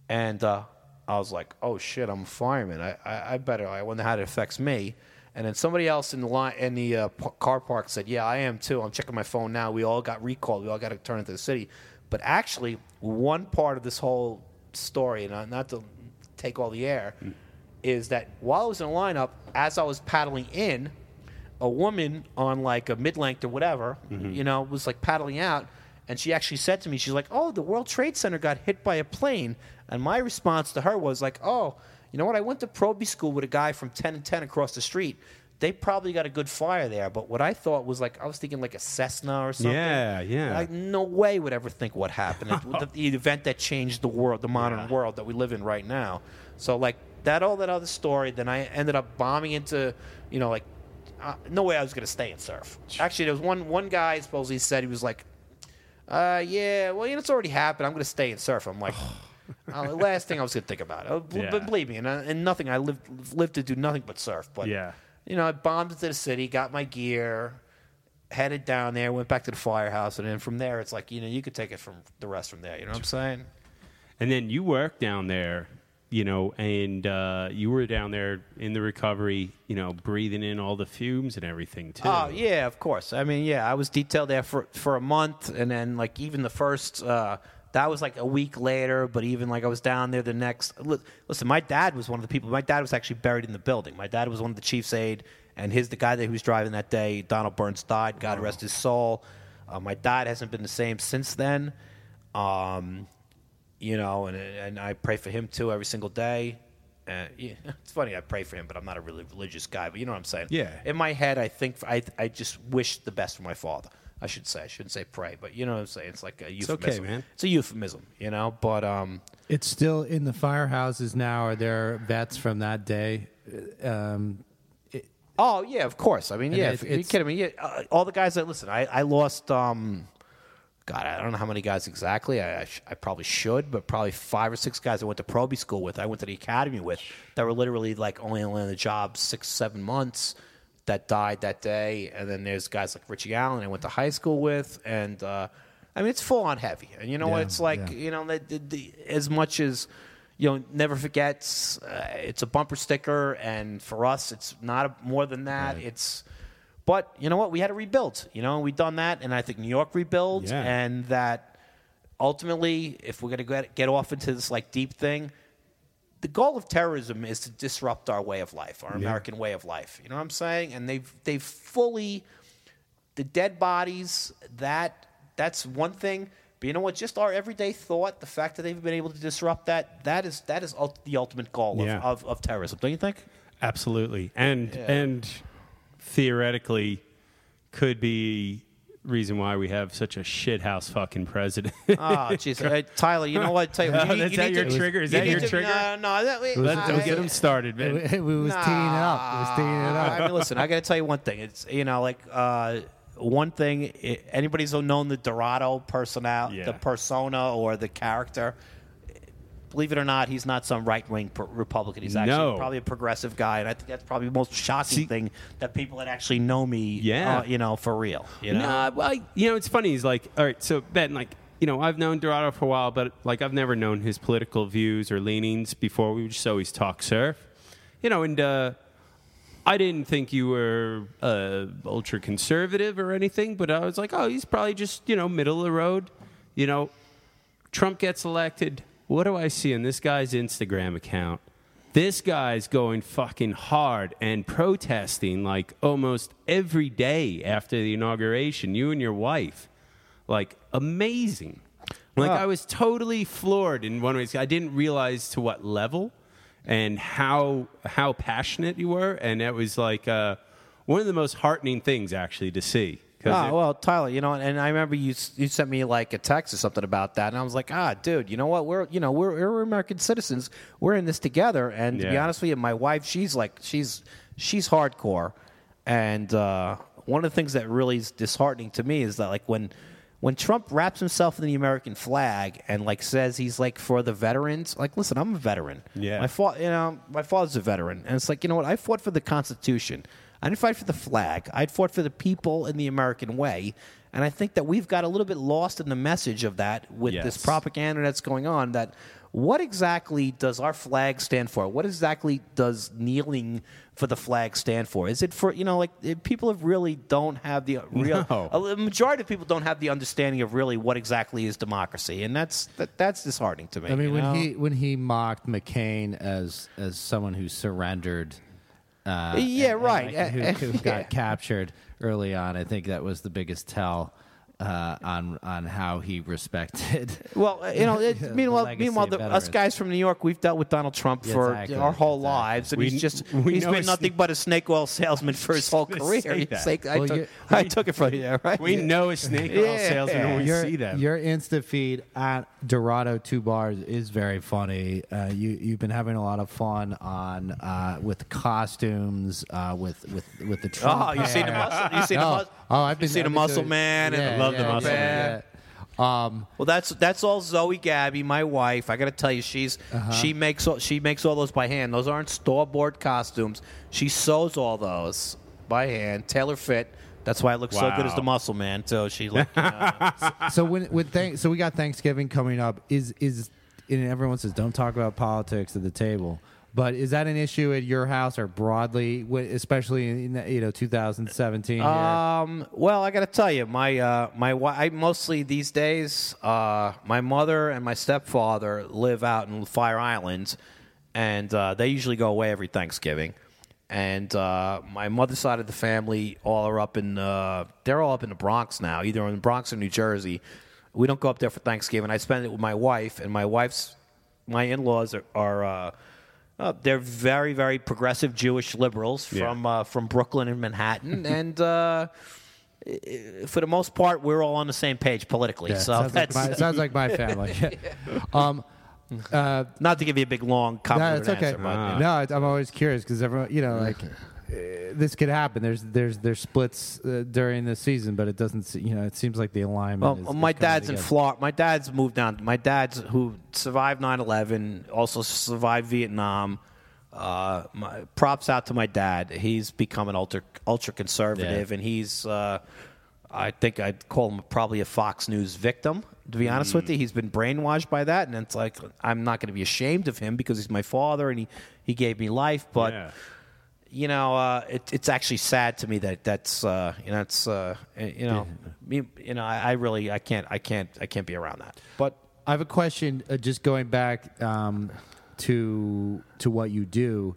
and uh, I was like, oh shit, I'm a fireman. I, I, I better. I wonder how it affects me. And then somebody else in the line in the uh, p- car park said, "Yeah, I am too. I'm checking my phone now. We all got recalled. We all got to turn into the city." But actually, one part of this whole story, and not to take all the air, is that while I was in the lineup, as I was paddling in, a woman on like a mid length or whatever, mm-hmm. you know, was like paddling out, and she actually said to me, she's like, "Oh, the World Trade Center got hit by a plane," and my response to her was like, "Oh, you know what? I went to Probie School with a guy from 10 and 10 across the street." They probably got a good fire there, but what I thought was like I was thinking like a Cessna or something. Yeah, yeah. Like no way would ever think what happened. the, the, event that changed the world, the modern world that we live in right now. So like that, all that other story. Then I ended up bombing into, you know, like uh, no way I was going to stay and surf. Actually, there was one one guy supposedly said he was like, uh, yeah, well, you know, it's already happened. I'm going to stay and surf. I'm like. uh, the last thing I was going to think about. Uh, Yeah. But believe me, and, uh, and nothing. I lived lived to do nothing but surf. But Yeah. you know, I bombed into the city, got my gear, headed down there, went back to the firehouse, and then from there, it's like you know, you could take it from the rest from there. You know what I'm saying? And then you work down there, you know, and uh, you were down there in the recovery, you know, breathing in all the fumes and everything too. Oh yeah, of course. I mean, yeah, I was detailed there for for a month, and then like even the first. Uh, that was like a week later, but even like I was down there the next. Listen, my dad was one of the people. My dad was actually buried in the building. My dad was one of the chief's aide, and his the guy that who was driving that day, Donald Burns, died. God rest his soul. Uh, my dad hasn't been the same since then. Um, you know, and and I pray for him too every single day. And yeah, it's funny, I pray for him, but I'm not a really religious guy. But you know what I'm saying? Yeah. In my head, I think I I just wish the best for my father. I should say. I shouldn't say pray, but you know what I'm saying. It's like a okay, euphemism. man. It's a euphemism, you know. But um, It's still in the firehouses now. Are there vets from that day? Um, Oh yeah, of course. I mean, yeah. it's- If, are you it's- kidding me? Yeah, uh, all the guys that listen, I, I lost. Um, God, I don't know how many guys exactly. I I, sh- I probably should, but probably five or six guys I went to Probie school with. I went to the academy with that were literally like only on the job six seven months that died that day. And then there's guys like Richie Allen I went to high school with, and uh, I mean it's full on heavy. And you know what? Yeah, It's like yeah. you know the, the, the, as much as you know never forgets uh, it's a bumper sticker and for us it's not a, more than that it's but you know what? We had to rebuild. You know we've done that and i think new york rebuilt Yeah. and that ultimately if we're going to get, get off into this like deep thing the goal of terrorism is to disrupt our way of life our american way of life. You know what i'm saying? And they've they've fully the dead bodies that that's one thing. But you know what? Just our everyday thought the fact that they've been able to disrupt that that is that is ult- the ultimate goal Yeah. of, of, of terrorism don't you think? Absolutely. And and theoretically could be reason why we have such a shithouse fucking president. Oh, jeez, Uh, Tyler. You know what? Tell you, Oh, you, need- that's you that need your to- trigger? Is you that your to- trigger? No, no. That, wait, Let's I- don't get him started, man. it, it was teeing it up. It was teeing it up. I mean, listen, I got to tell you one thing. It's you know, like uh, one thing. anybody's known the Dorado personnel, Yeah. the persona or the character. Believe it or not, he's not some right wing Republican. He's actually No. probably a progressive guy, and I think that's probably the most shocking See- thing that people that actually know me, Yeah. uh, you know, for real. You know, Nah, well, I- you know, it's funny. He's like, all right, so Ben, like, you know, I've known Dorado for a while, but like, I've never known his political views or leanings before. We would just always talk surf, you know, and uh, I didn't think you were uh, ultra conservative or anything, but I was like, oh, he's probably just, you know, middle of the road. You know, Trump gets elected. What do I see in this guy's Instagram account? This guy's going fucking hard and protesting like almost every day after the inauguration. You and your wife, like amazing. Like. I was totally floored in one way. I didn't realize to what level and how how passionate you were, and it was like uh, one of the most heartening things actually to see. Ah, it- well, Tyler, you know, and I remember you you sent me like a text or something about that, and I was like, ah, dude, you know what? We're you know we're, we're American citizens. We're in this together, and to be honest with you, my wife, she's like she's she's hardcore, and uh, one of the things that really is disheartening to me is that like when when Trump wraps himself in the American flag and like says he's like for the veterans, like listen, I'm a veteran. Yeah. my fa- you know, my father's a veteran, and it's like you know what? I fought for the Constitution. I didn't fight for the flag. I fought for the people in the American way. And I think that we've got a little bit lost in the message of that with this propaganda that's going on. That what exactly does our flag stand for? What exactly does kneeling for the flag stand for? Is it for you know like eh, people have really don't have the real No. a majority of people don't have the understanding of really what exactly is democracy, and that's that, that's disheartening to me. I mean, when know? he when he mocked McCain as as someone who surrendered, uh, Yeah, and- and, right. like, who, who yeah. got captured early on, I think that was the biggest tell uh, on on how he respected. Well, uh, you know, it, meanwhile, legacy meanwhile, the, us guys from New York, we've dealt with Donald Trump Yeah, for exactly, our whole exactly. lives, and We- he's just we he's know been it's- nothing but a snake oil salesman for his whole career. say He's that. I, took, you- I took it from you, there, right? We know a snake oil Yeah. salesman when we your, see them. Your Insta feed at Dorado Two Bars is very funny. Uh, you you've been having a lot of fun on uh, with costumes, uh, with with with the Trump. Oh, you seen the muscle? You seen the oh, muscle? Oh, I've been you seen I've the been Muscle doing- Man? Yeah, and I love the Muscle yeah, Man. Um, Well, that's that's all Zoe Gabby, my wife. I got to tell you, she's Uh-huh. she makes all, she makes all those by hand. Those aren't store bought costumes. She sews all those by hand, tailor fit. That's why I look so good as the Muscle Man. So she look. You know, so when when thank, so we got Thanksgiving coming up. Is is and everyone says don't talk about politics at the table. But is that an issue at your house or broadly, especially in you know 2017? Um. Well, I got to tell you, my uh, my I mostly these days, uh, my mother and my stepfather live out in Fire Islands, and uh, they usually go away every Thanksgiving. And uh, my mother's side of the family all are up in uh, they're all up in the Bronx now, either in the Bronx or New Jersey. We don't go up there for Thanksgiving. I spend it with my wife, and my wife's my in-laws are. are uh, they're very, very progressive Jewish liberals Yeah. from uh, from Brooklyn and Manhattan, and uh, for the most part, we're all on the same page politically. Yeah, so sounds, like my, sounds like my family. um, uh, not to give you a big long no, convoluted it's okay. answer, but Ah. No, I'm always curious because everyone, you know, like this could happen. There's there's there's splits uh, during the season, but it doesn't. se- You know, it seems like the alignment. Well, is, is my coming dad's in together. Florida. My dad's moved down. My dad's who survived 9/11, also survived Vietnam. Uh, my, props out to my dad. He's become an ultra ultra conservative, and he's. Uh, I think I'd call him probably a Fox News victim. To be honest with you, he's been brainwashed by that, and it's like I'm not going to be ashamed of him because he's my father and he, he gave me life. But Yeah. You know, uh, it, it's actually sad to me that that's uh, you know, it's uh, you know, me, you know, I, I really I can't I can't I can't be around that. But I have a question. Uh, just going back um, to to what you do.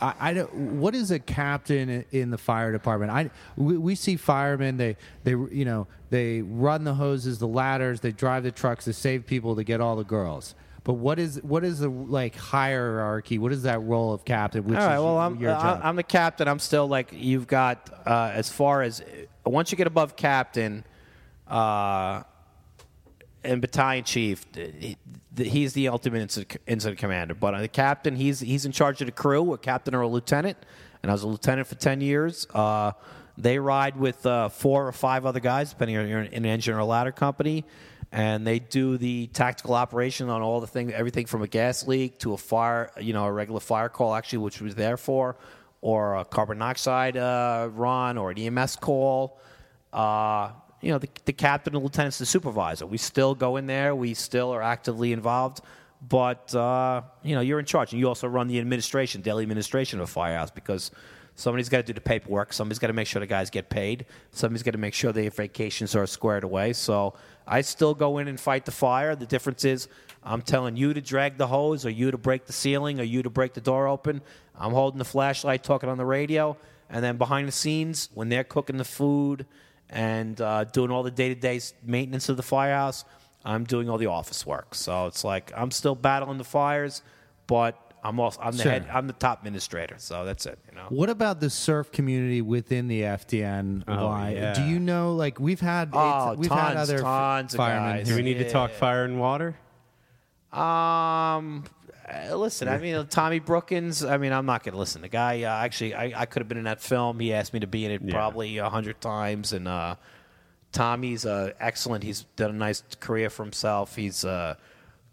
I, I don't. What is a captain in the fire department? I we, we see firemen. They they you know they run the hoses, the ladders. They drive the trucks to save people to get all the girls. But what is what is the like hierarchy? What is that role of captain? Which all right, is well, I'm your job? I'm the captain. I'm still like you've got uh, as far as once you get above captain. Uh, and battalion chief, he- he's the ultimate incident, incident commander. But uh, the captain, he's he's in charge of the crew, a captain or a lieutenant. And I was a lieutenant for ten years. Uh, they ride with uh, four or five other guys, depending on you're in an engine or a ladder company, and they do the tactical operation on all the things, everything from a gas leak to a fire, you know, a regular fire call, actually, which was there for, or a carbon monoxide uh, run, or an EMS call uh, you know, the, the captain and lieutenant's the supervisor. We still go in there. We still are actively involved. But, uh, you know, you're in charge. And you also run the administration, daily administration of a firehouse because somebody's got to do the paperwork. Somebody's got to make sure the guys get paid. Somebody's got to make sure their vacations are squared away. So I still go in and fight the fire. The difference is I'm telling you to drag the hose or you to break the ceiling or you to break the door open. I'm holding the flashlight, talking on the radio. And then behind the scenes, when they're cooking the food, and uh, doing all the day to day maintenance of the firehouse. I'm doing all the office work. So it's like I'm still battling the fires, but I'm also I'm the Sure. head I'm the top administrator. So that's it. You know. What about the surf community within the FDN? Oh, Why yeah. do you know? Like we've had, Oh, we've tons, had other f- tons of firemen. guys. Do we here. need to talk fire and water? Um, Uh, listen, I mean, Tommy Brookins. I mean, I'm not going to listen. The guy, uh, actually, I, I could have been in that film. He asked me to be in it Yeah. probably a hundred times, and uh, Tommy's uh, excellent. He's done a nice career for himself. He's a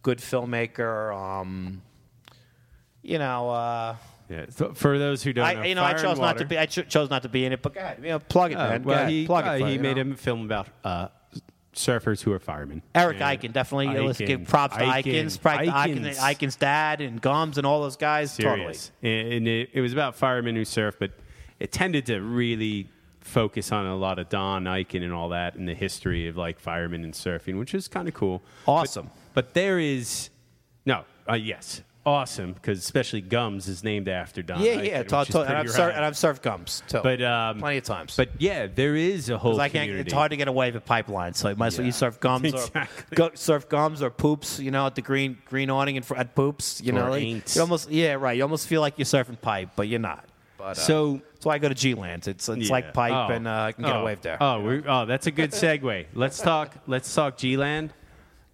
good filmmaker. Um, you know, uh, Yeah. So for those who don't I, know, you know, I chose not to be. I cho- chose not to be in it, but go ahead, you know, plug it, Uh, man. Go well, ahead, he, plug uh, it. he made know. a film about uh, surfers who are firemen. Eric And Eichen, definitely. Let's give props to Eichen. Eichens, to Eichen, Eichens. Eichen's dad and Gums and all those guys. Serious. And and it, it was about firemen who surf, but it tended to really focus on a lot of Don Eichen and all that and the history of like firemen and surfing, which is kind of cool. Awesome. But, but there is no, uh, yes, awesome because especially Gums is named after Don. Yeah, yeah. is to- and, I've sur- and I've surfed Gums too. But um, plenty of times. But yeah, there is a whole I can't. community. It's hard to get away with pipeline, so you might as well you surf gums Exactly. or go, surf gums or poops. You know, at the green green awning in fr- at poops. You know, like, you almost yeah right. You almost feel like you're surfing pipe, but you're not. But, uh, So- that's why I go to G Lands. It's it's Yeah. like pipe, Oh. and uh, I can get oh. a wave there. Oh, oh, that's a good segue. let's talk. Let's talk G-Land.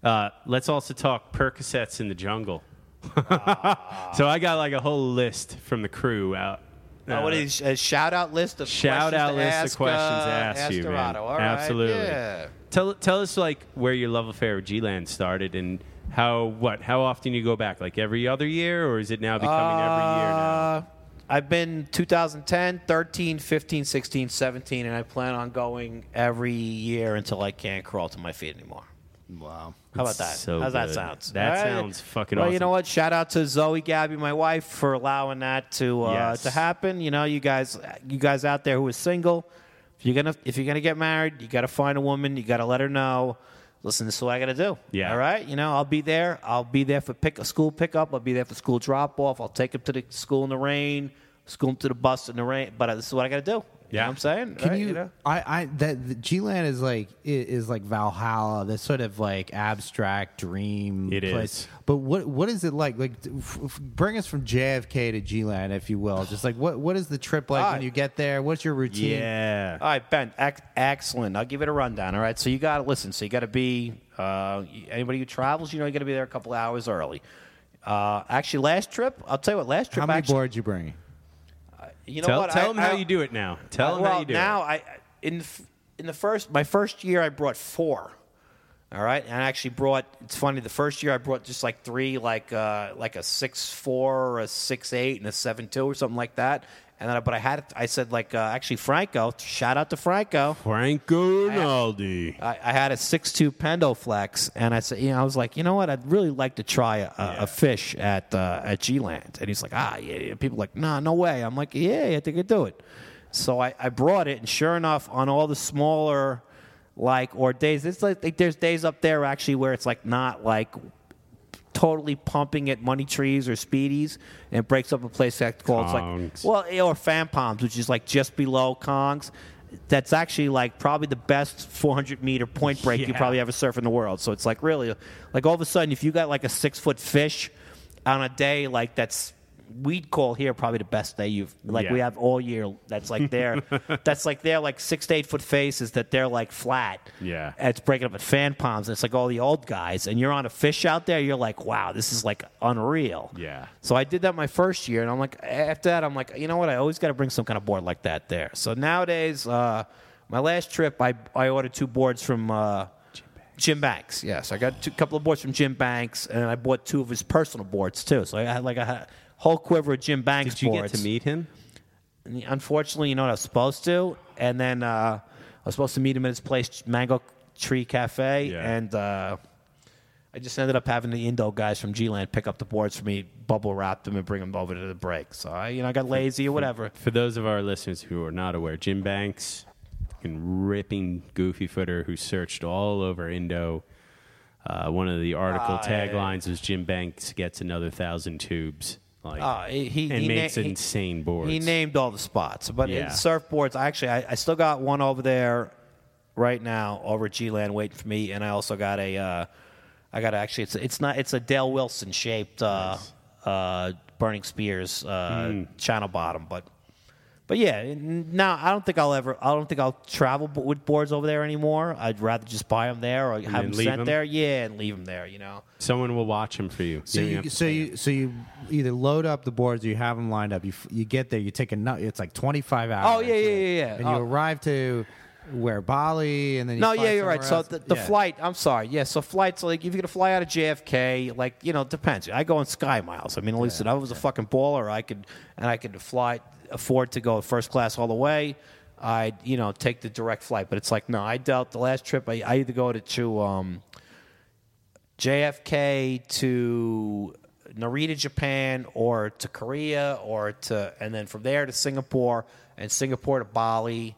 Uh, let's also talk Percocets in the jungle. so I got like a whole list from the crew out. Uh, what is a shout out list of shout questions out to list ask, of questions uh, to ask, ask you, man. Dorado. All right, Absolutely. yeah. Tell tell us like where your love affair with G-Land started and how what how often you go back like every other year or is it now becoming every year now? Uh, I've been 2010, 13, 15, 16, 17, and I plan on going every year until I can't crawl to my feet anymore. Wow. How about that? So How's that good. sound? That All right. sounds fucking awesome. well, awesome. you know what? Shout out to Zoe, Gabby, my wife, for allowing that to uh, Yes. to happen. You know, you guys, you guys out there who are single, if you're gonna if you're gonna get married, you got to find a woman. You got to let her know. Listen, this is what I got to do. Yeah. All right. You know, I'll be there. I'll be there for pick a school pickup. I'll be there for school drop off. I'll take him to the school in the rain. School him to the bus in the rain. But uh, this is what I got to do. You know what I'm saying? Can Right, you? know? I, I that the G-Land is like i- is like Valhalla, this sort of like abstract dream. It place. is. But what what is it like? Like, f- f- bring us from JFK to G-Land, if you will. Just like what what is the trip like when you get there? What's your routine? Yeah. All right, Ben. Ex- excellent. I'll give it a rundown. All right. So you got to listen. So you got to be uh, anybody who travels. You know, you got to be there a couple hours early. Uh, actually, last trip, I'll tell you what. Last trip, How many actually, boards you bring? You know tell what? tell I- them how I- you do it now. Tell them well, how you do it now. I in the, in the first my first year I brought four. All right, and I actually brought. It's funny. The first year I brought just like three, like uh, like a six four, or a six eight, and a seven two, or something like that. And then, I- but I had I said like uh, actually Franco. Shout out to Franco. Franco Rinaldi. I, I had a six two Pendoflex, and I said, you know, I was like, you know what, I'd really like to try a, a, a fish at uh, at G Land, and he's like, ah, yeah, yeah. People are like, nah, no way. I'm like, yeah, I think I do it. So I, I brought it, and sure enough, on all the smaller, like or days, it's like there's days up there actually where it's like not like totally pumping at money trees or speedies and breaks up a place that's called it's like well or fan palms which is like just below kongs. That's actually like probably the best 400 meter point break you probably ever surf in the world. So it's like really like all of a sudden if you got like a six foot fish on a day like that's we'd call here probably the best day you've like we have all year that's like there that's like they're like six to eight foot faces that they're like flat Yeah. and it's breaking up at fan palms. And it's like all the old guys, and you're on a fish out there. You're like, wow, this is like unreal. Yeah. So I did that my first year, and I'm like, after that, I'm like, you know what? I always got to bring some kind of board like that there. So nowadays, uh, my last trip, I I ordered two boards from. Uh, Jim Banks, yes. I got a couple of boards from Jim Banks, and I bought two of his personal boards too. So I had like a whole quiver of Jim Banks Did you boards. get to meet him? Unfortunately, you know what I was supposed to, and then uh, I was supposed to meet him at his place, Mango Tree Cafe, Yeah. and uh, I just ended up having the Indo guys from G-Land pick up the boards for me, bubble wrap them, and bring them over to the break. So I, you know, I got lazy or whatever. For those of our listeners who are not aware, Jim Banks, ripping goofy footer who searched all over Indo. Uh, one of the article Ah, yeah, yeah. taglines was Jim Banks gets another thousand tubes. Like, Uh, he, he, and he makes na- he- insane boards. He named all the spots, but in Yeah. surfboards, actually I, I still got one over there right now over at G-Land waiting for me, and I also got a uh, I got a, actually it's it's not it's a Dale Wilson shaped uh, uh, Burning Spears uh, Hmm. channel bottom, but But yeah, n- now I don't think I'll ever. I don't think I'll travel b- with boards over there anymore. I'd rather just buy them there or have then them leave sent 'em? there. Yeah, and leave them there. You know. Someone will watch them for you. So don't you, have to so pay you so you either load up the boards or you have them lined up. You f- you get there, you take a nut. It's like twenty five oh, hours. Oh yeah, yeah, yeah, yeah. And Oh. you arrive to where Bali, and then you No, fly yeah, you're right. somewhere So else. the, the Yeah. flight, I'm sorry. Yeah, so flights like if you're gonna fly out of JFK, like you know, it depends. I go on Sky Miles. I mean, at least if I was a fucking baller, I could and I could fly afford to go first class all the way. I'd you know take the direct flight, but it's like no. I dealt the last trip. I, I either go to, to um, JFK to Narita, Japan, or to Korea, or to and then from there to Singapore, and Singapore to Bali.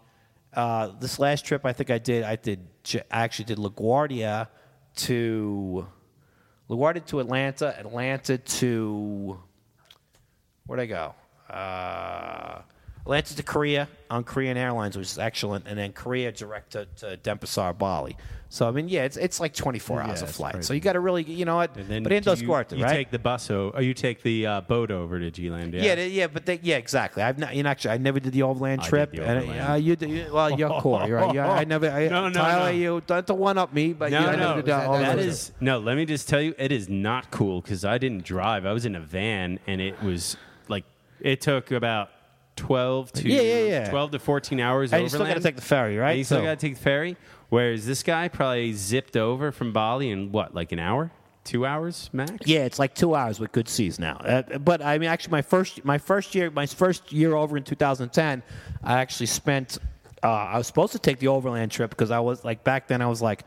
Uh, this last trip, I think I did. I did. I actually did LaGuardia to LaGuardia to Atlanta, Atlanta to where'd I go? Uh, Atlanta to Korea on Korean Airlines, which is excellent, and then Korea direct to, to Denpasar, Bali. So I mean, yeah, it's it's like 24 hours of flight. So you got to really, you know what? And then but it do does you, Guarta, you right? take the bus over, or you take the uh, boat over to G-Land. yeah, yeah, but they, yeah, exactly. I've not, you know, actually, I never did the overland trip. the and, uh, you, you, well, you're cool. You're right. Yeah, I never. I, No, no, Tyler, no. you don't to one up me, but no, you no, never did that overland is no. Let me just tell you, it is not cool because I didn't drive. I was in a van, and it was like it took about twelve to Yeah, yeah, yeah. twelve to fourteen hours. And you still gotta take the ferry, right? And you still So- got to take the ferry. Whereas this guy probably zipped over from Bali in what, like an hour, two hours max? Yeah, it's like two hours with good seas now. Uh, but I mean, actually, my first my first year my first year over in 2010, I actually spent. Uh, I was supposed to take the overland trip because I was like back then I was like.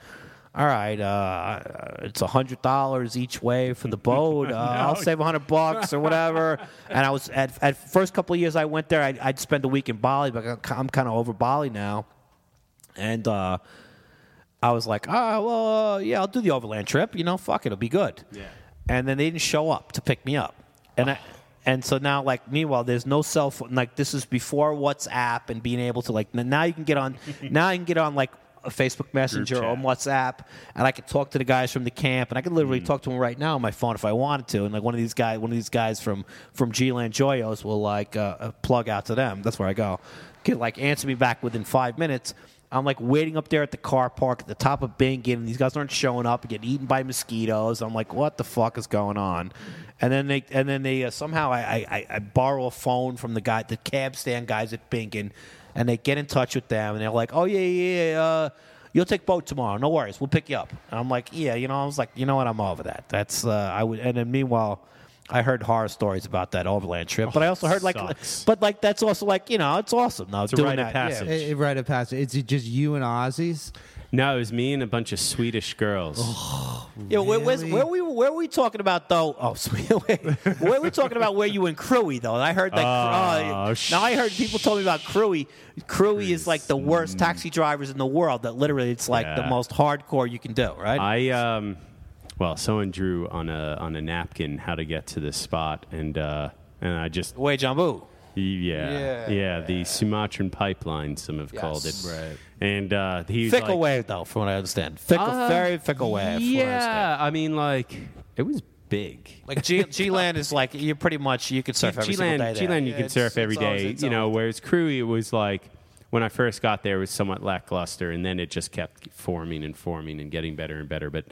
All right, uh, it's a hundred dollars each way for the boat. Uh, I'll save a hundred bucks or whatever. And I was at at first couple of years I went there. I'd, I'd spend a week in Bali, but I'm kind of over Bali now. And uh, I was like, oh, well, uh, yeah, I'll do the overland trip. You know, fuck it, it'll be good. Yeah. And then they didn't show up to pick me up, and I. And so now, like, meanwhile, there's no cell phone. Like, this is before WhatsApp and being able to, like, now you can get on, now you can get on, like, Facebook Messenger or WhatsApp, and I could talk to the guys from the camp, and I could literally talk to them right now on my phone if I wanted to. And like one of these guys, one of these guys from from G-Land Joyos will like uh, uh, plug out to them. That's where I go. Can like answer me back within five minutes. I'm like waiting up there at the car park at the top of Bingen, and these guys aren't showing up and getting eaten by mosquitoes. I'm like, what the fuck is going on? And then they and then they uh, somehow I, I- I I borrow a phone from the guy, the cab stand guys at Bingen, and they get in touch with them, and they're like, oh yeah yeah. yeah uh, You'll take boat tomorrow. No worries. We'll pick you up. And I'm like, yeah, you know. I was like, you know what? I'm over that. That's uh, I would. And then meanwhile, I heard horror stories about that overland trip, but I also heard like, sucks. but like that's also like you know, it's awesome. No, It's a doing rite of that. passage. Yeah. It, it, right of passage. It's just you and Aussies. No, it was me and a bunch of Swedish girls. Yeah, where, where's, where we where were we talking about though? Oh, sweet. Wait, where were we talking about? Where you in Krui though? I heard that. Oh, uh, now I heard people told me about Krui. Krui is like the worst taxi drivers in the world. That literally it's like the Yeah. most hardcore you can do. Right? I um, well, someone drew on a on a napkin how to get to this spot, and uh, and I just Way Jambu. Yeah, Yeah. yeah, the Sumatran pipeline, some have called it. Yes. Right. And uh, he's Fickle like, wave though, from what I understand. Fickle, Uh, very fickle wave. from what I understand. Yeah, I mean, like it was big. Like G, G-Land is like you pretty much you could surf every single day G-Land, there. G-Land you Yeah, can it's- surf every it's always- day, it's you know. always- Whereas Krui, it was like when I first got there, it was somewhat lackluster, and then it just kept forming and forming and getting better and better. But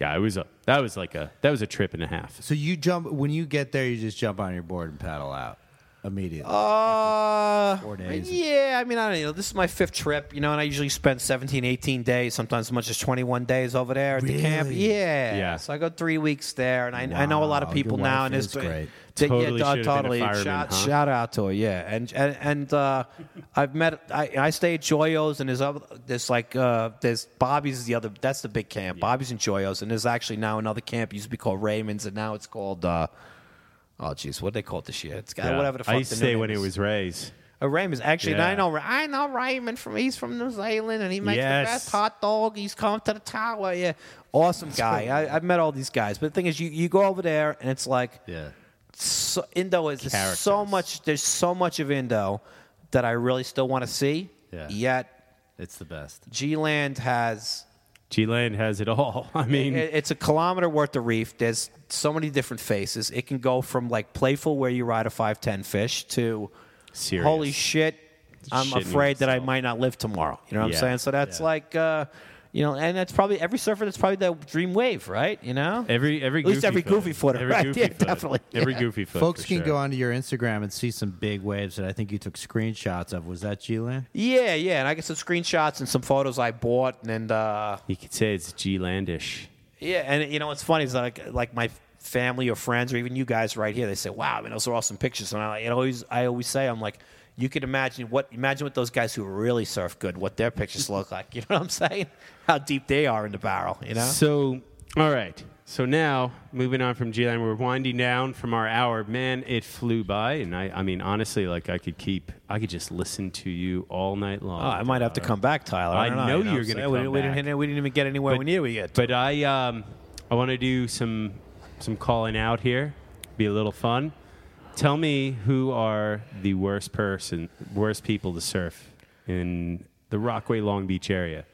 yeah, it was a that was like a that was a trip and a half. So you jump when you get there. You just jump on your board and paddle out immediately. Uh, Four days. Yeah, I mean, I don't know. This is my fifth trip, you know, and I usually spend 17, 18 days, sometimes as much as 21 days over there at the camp. Yeah. Yeah. So I go three weeks there, and I, I know a lot of people your now. And it's is great. Totally yeah, should've been a totally. shout, huh? shout out to her, yeah. And and and uh, I've met. I, I stay at Joyos, and there's other. There's like uh, there's Bobby's is the other. That's the big camp. Bobby's and Joyos, and there's actually now another camp. It used to be called Raymond's, and now it's called. Uh, oh, jeez, what they call it this year? It's got Yeah. whatever the fuck. I used the to stay when it was Ray's. Uh, Raymond's actually, and I know I know Raymond from he's from New Zealand, and he makes Yes. the best hot dog. He's come to the tower. Yeah, awesome guy. I, I've met all these guys, but the thing is, you, you go over there, and it's like yeah. So, Indo is so much. There's so much of Indo that I really still want to see. Yeah. Yet It's the best. G-Land has G-Land has it all. I mean, it- it's a kilometer worth of reef. There's so many different faces. It can go from like playful, where you ride a five ten fish, to serious. holy shit, I'm Shitting afraid that I might not live tomorrow. You know what Yeah, I'm saying? So that's yeah. like, uh, you know, and that's probably every surfer. That's probably the dream wave, right? You know, Every every at least goofy every foot. goofy footer, Every right? goofy yeah, foot. definitely. Every yeah. goofy foot. Folks for can sure. go onto your Instagram and see some big waves that I think you took screenshots of. Was that G-Land? Yeah, yeah, and I got some screenshots and some photos I bought, and uh, You could say it's G Landish. yeah, and you know what's funny is like like my family or friends or even you guys right here, they say, "Wow, I mean, those are awesome pictures." And I, it always I always say, I'm like, you could imagine what imagine what those guys who really surf good, what their pictures look like. You know what I'm saying? How deep they are in the barrel. You know? So, all right. So now, moving on from G Land, we're winding down from our hour. Man, it flew by, and I, I mean, honestly, like I could keep, I could just listen to you all night long. Oh, I might have to come back, Tyler. I don't know, know you know you're going to come we, didn't- we back. didn't, we didn't even get anywhere But- near we get. But I, um, I want to do some, some calling out here. Be a little fun. Tell me who are the worst person, worst people to surf in the Rockaway Long Beach area.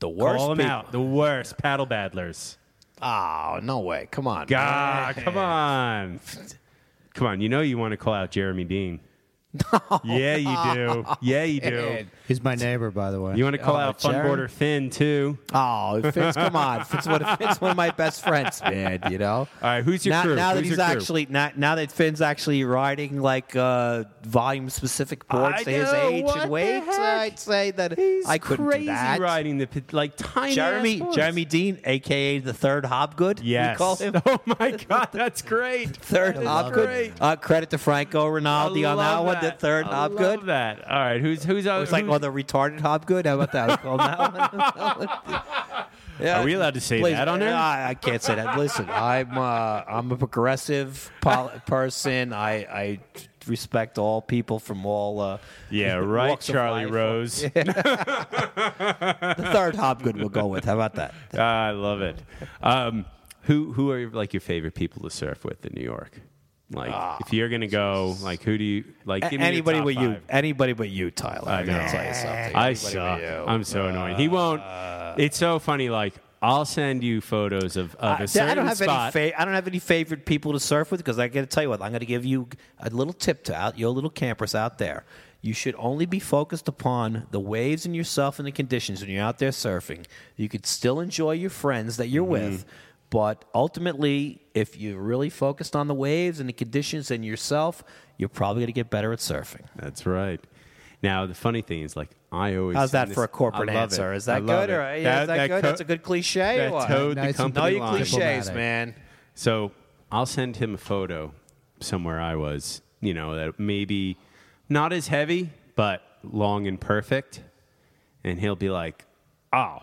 The worst Call them people- out. The worst paddle baddlers. Oh, ah, no way. Come on. God, come on. Come on. You know you want to call out Jeremy Dean. Yeah, you do. Yeah, you do. He's my neighbor, by the way. You want to call Oh, out Jeremy? Funboarder Finn, too. Oh, Fitz, come on. Fitz, one, Fitz one of my best friends, man, you know? All right, who's your now, crew? Now that Who's he's your crew? actually, now, now that Finn's actually riding like uh, volume specific boards I to his know, age what and weight, heck? I'd say that He's I couldn't crazy do that. riding the pit- like tiny Jeremy. Jeremy Dean, aka the third Hobgood. Yes. We call him. Oh my God, that's great. Third Hobgood. great. Uh, credit to Franco Rinaldi I on that love one. The third I Hobgood. love that. All right, who's who's It was like, oh, the retarded Hobgood. How about that? Call that. Yeah. Are we allowed to say Please, that on there? I, I can't say that. Listen, I'm uh, I'm a progressive pol- person. I, I respect all people from all. Uh, Yeah, right, Charlie. Rose. the third Hobgood we'll go with. How about that? I love it. Um, who who are like your favorite people to surf with in New York? Like, ah, if you're gonna go, like, who do you like? A- Give me anybody top but you. Anybody but you, Tyler. I I'm gonna know. tell you something. I suck. I'm so annoying. He won't. It's so funny. Like, I'll send you photos of, of I- a certain I don't have spot. any. Fa- I don't have any favorite people to surf with because I got to tell you what. I'm going to give you a little tip to out your little campers out there. You should only be focused upon the waves and yourself and the conditions when you're out there surfing. You could still enjoy your friends that you're Mm-hmm. with, but ultimately, if you're really focused on the waves and the conditions and yourself, you're probably going to get better at surfing. That's right. Now the funny thing is, like, I always. How's that send for a corporate I answer? it. Is that love good? Or, yeah, is that, good? co- That's a good cliche. That or what? towed the Nice and company no, you line. cliches, Diplomatic. man. So I'll send him a photo somewhere I was, you know, that maybe not as heavy, but long and perfect. And he'll be like, oh,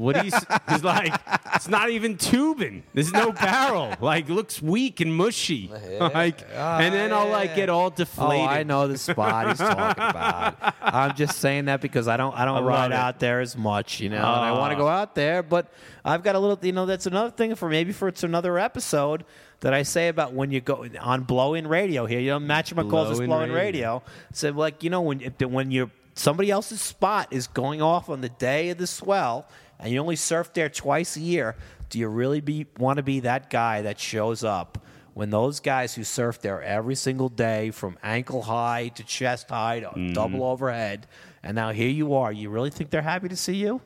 what do you, he's like, it's not even tubing. There's no barrel. Like, looks weak and mushy. like, and then I'll like get all deflated. Oh, I know the spot he's talking about. I'm just saying that because I don't I don't I ride out there as much, you know, and I want to Ah. go out there, but I've got a little, you know, that's another thing for maybe for it's another episode that I say about when you go on blow-in radio here. You know, Match calls this Blow-in blow-in radio. radio. So like, you know, when when you're somebody else's spot is going off on the day of the swell and you only surf there twice a year, do you really be want to be that guy that shows up when those guys who surf there every single day from ankle high to chest high to Mm-hmm. double overhead and now here you are, you really think they're happy to see you?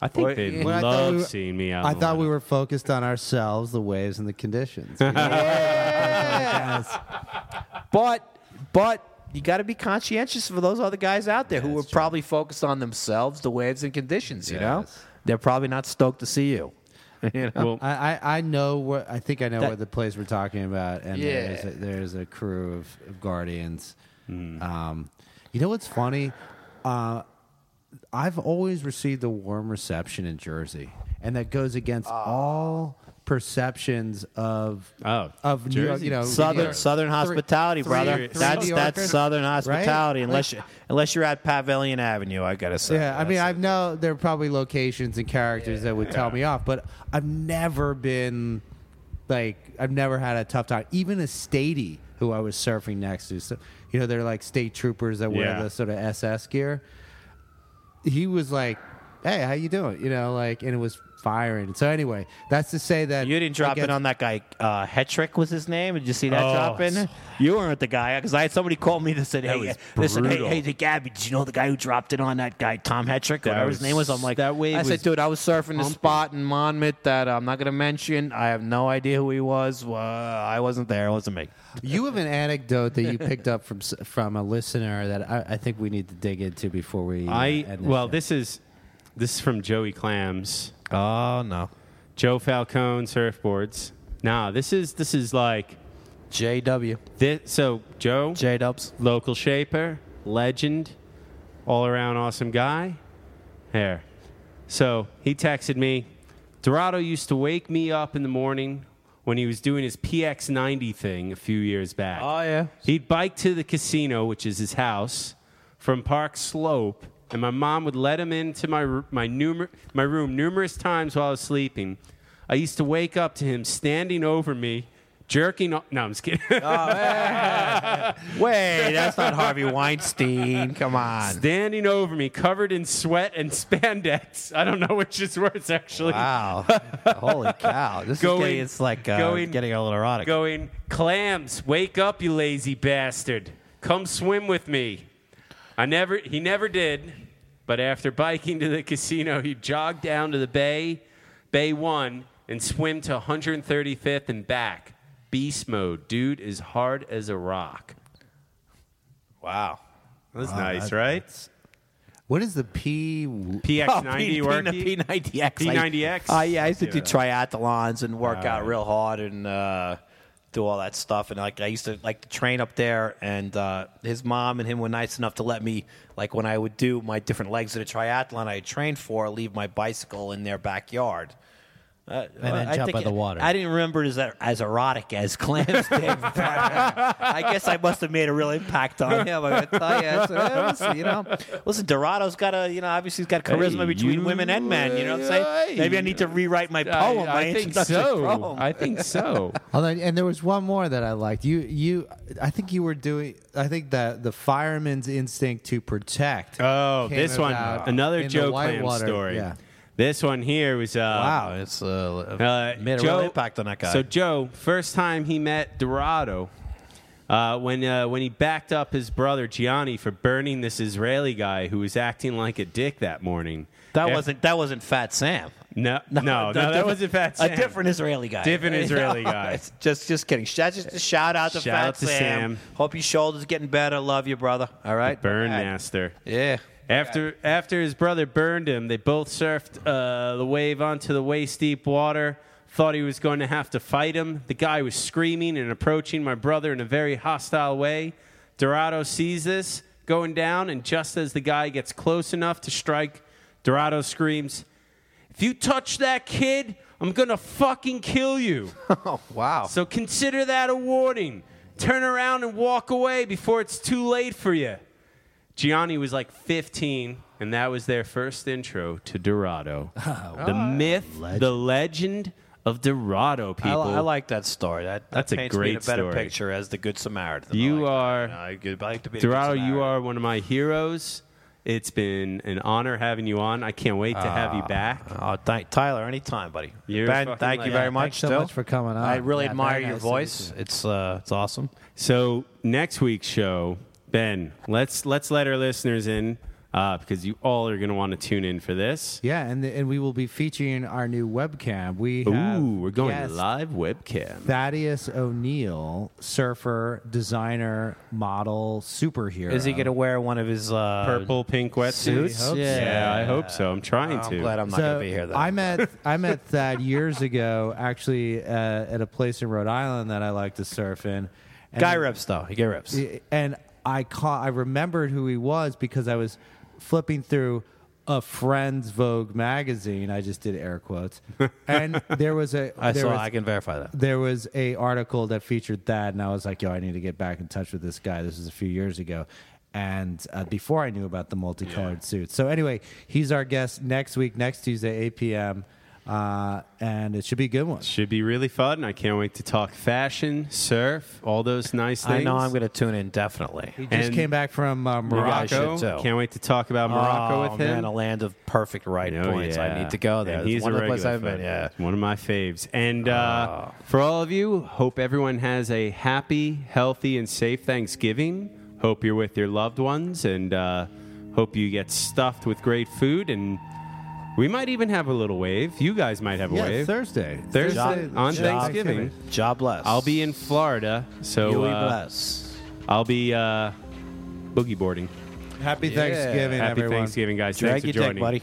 I think Or- they'd Well, love we were- seeing me out. I the thought we were focused on ourselves, the waves, and the conditions. You know? But but you got to be conscientious for those other guys out there who are probably focused on themselves, the waves and conditions. You know, Yes. They're probably not stoked to see you. you know? Well, I, I, I know what I think I know That- what the place we're talking about, and Yeah. there's, a, there's a crew of, of guardians. Hmm. Um, you know what's funny? Uh, I've always received a warm reception in Jersey, and that goes against all perceptions of Oh, of New York. Jersey. You know, Southern know, Southern hospitality, three- brother. three that's New that's Southern right? hospitality. Like- Unless you, unless you're at Pavilion Avenue, I gotta say. Yeah, I mean, I know there are probably locations and characters that would tell me off, but I've never been like I've never had a tough time. Even a statey who I was surfing next to, so, you know, they're like state troopers that wear Yeah. the sort of SS gear. He was like "Hey, how you doing?" You know, like, and it was firing. So anyway, that's to say that You didn't drop I in on that guy. Uh, Hetrick was his name. Did you see that Oh, drop in? s- You weren't the guy because I had somebody call me that said, That "Hey, listen, hey, brutal. hey, hey, Gabby, did you know the guy who dropped in on that guy, Tom Hetrick, That whatever was- his name was?" I'm like, that wave I said, "Dude, I was surfing the spot in Monmouth that I'm not going to mention. I have no idea who he was. Uh, I wasn't there. It wasn't me." You have an anecdote that you picked up from from a listener that I, I think we need to dig into before we. uh, I end this well, show. this is this is from Joey Clams. Oh no, Joe Falcone surfboards. Nah, this is this is like JW. this. So Joe, J Dubs. local shaper, legend, all around awesome guy. There. So he texted me. Dorado used to wake me up in the morning when he was doing his PX90 thing a few years back. Oh yeah. He'd bike to the casino, which is his house, from Park Slope, and my mom would let him into my my numer- my room numerous times while I was sleeping. I used to wake up to him standing over me, jerking. Off. No, I'm just kidding. Wait, that's not Harvey Weinstein. Come on. standing over me, covered in sweat and spandex. I don't know which is worse, actually. Wow. Holy cow. This Going- is getting, it's like uh, going- getting a little erotic. Going, clams, wake up, you lazy bastard. Come swim with me. I never, he never did, but after biking to the casino, he jogged down to the bay, Bay 1, and swim to 135th and back. Beast mode. Dude is hard as a rock. Wow. That's Wow, nice, that- right? what is the P? PX90 working? P90X. P90X? Uh, yeah, I used to do triathlons and work out real hard and uh, do all that stuff. And like I used to like to train up there. And uh, his mom and him were nice enough to let me, like when I would do my different legs of the triathlon I trained for, leave my bicycle in their backyard. Uh, And then I jump think by the water. I didn't remember it as, as erotic as Clams did. uh, I guess I must have made a real impact on him. I tell you, It's, listen, you know, listen, Dorado's got a, you know, obviously he's got charisma Hey, between you- women and men. You know what I'm saying? Hey. Maybe I need to rewrite my poem. I, my I think introductory so. poem. I think so. And there was one more that I liked. You, you, I think you were doing. I think that the fireman's instinct to protect. Oh, came this one, another in Joe Clam story. Yeah. This one here was uh, wow, it's uh, uh, made a Joe, real impact on that guy. So Joe, first time he met Dorado, uh, when uh, when he backed up his brother Gianni for burning this Israeli guy who was acting like a dick that morning. that Af- wasn't that wasn't Fat Sam. no no no, a that different- wasn't Fat Sam. A different Israeli guy. Different Israeli guy. It's just just kidding. That's just a shout out to Shout Fat out to Sam. Sam. Hope your shoulder's getting better. Love you, brother. All right. burn All right. master. Yeah. After after his brother burned him, they both surfed uh, the wave onto the waist deep water. Thought he was going to have to fight him. The guy was screaming and approaching my brother in a very hostile way. Dorado sees this going down, and just as the guy gets close enough to strike, Dorado screams, "If you touch that kid, I'm gonna fucking kill you." Oh wow. So consider that a warning. Turn around and walk away before it's too late for you. Gianni was like 15, and that was their first intro to Dorado. the myth, the legend of Dorado, I, people. li- I like that story. That, that That's a paints me in great a better story. picture as the Good Samaritan. You I like are- that. I, I like to be the Good Dorado, you Samaritan. are one of my heroes. It's been an honor having you on. I can't wait to have you Ah, back. Oh, thank Tyler, anytime, buddy. You're ben, fucking thank you like- very Yeah, much. thanks so Still. much for coming on. I really Yeah, admire very your nice to meet voice. you. It's uh, it's awesome. So next week's show, Ben, let's let's let our listeners in uh, because you all are going to want to tune in for this. Yeah, and the, and we will be featuring our new webcam. We have Ooh, we're going live webcam. Thaddeus O'Neil, surfer, designer, model, superhero. Is he going to wear one of his uh, Purple, pink wetsuits. hope so. Yeah, I hope so. I'm trying to. I'm to. glad I'm not so going to be here. Though. I met I met Thad years ago, actually uh, at a place in Rhode Island that I like to surf in. And Guy rips though. He get rips. and I caught, I remembered who he was because I was flipping through a friend's Vogue magazine. I just did air quotes, and there was a I there saw. was, I can verify that. there was a article that featured that, and I was like, "Yo, I need to get back in touch with this guy." This was a few years ago, and uh, before I knew about the multicolored suits. So anyway, he's our guest next week, next Tuesday, eight p.m. uh, and it should be a good one. Should be really fun. I can't wait to talk fashion, surf, all those nice things. I know I'm going to tune in definitely. He just And came back from uh, Morocco. too. Can't wait to talk about Morocco oh, with him. man, a land of perfect right Oh, points. I need to go there. And he's one a of the places I've been. Yeah. One of my faves. And uh, Ah. for all of you, hope everyone has a happy, healthy, and safe Thanksgiving. Hope you're with your loved ones, and uh, hope you get stuffed with great food. And we might even have a little wave. You guys might have a Yeah, wave Thursday. Thursday Job- on job- Thanksgiving. Job bless. I'll be in Florida, so You uh, bless. I'll be uh, boogie boarding. Happy Yeah. Thanksgiving, Happy everyone. Thanksgiving, guys! Drag Thanks for joining, dick, buddy.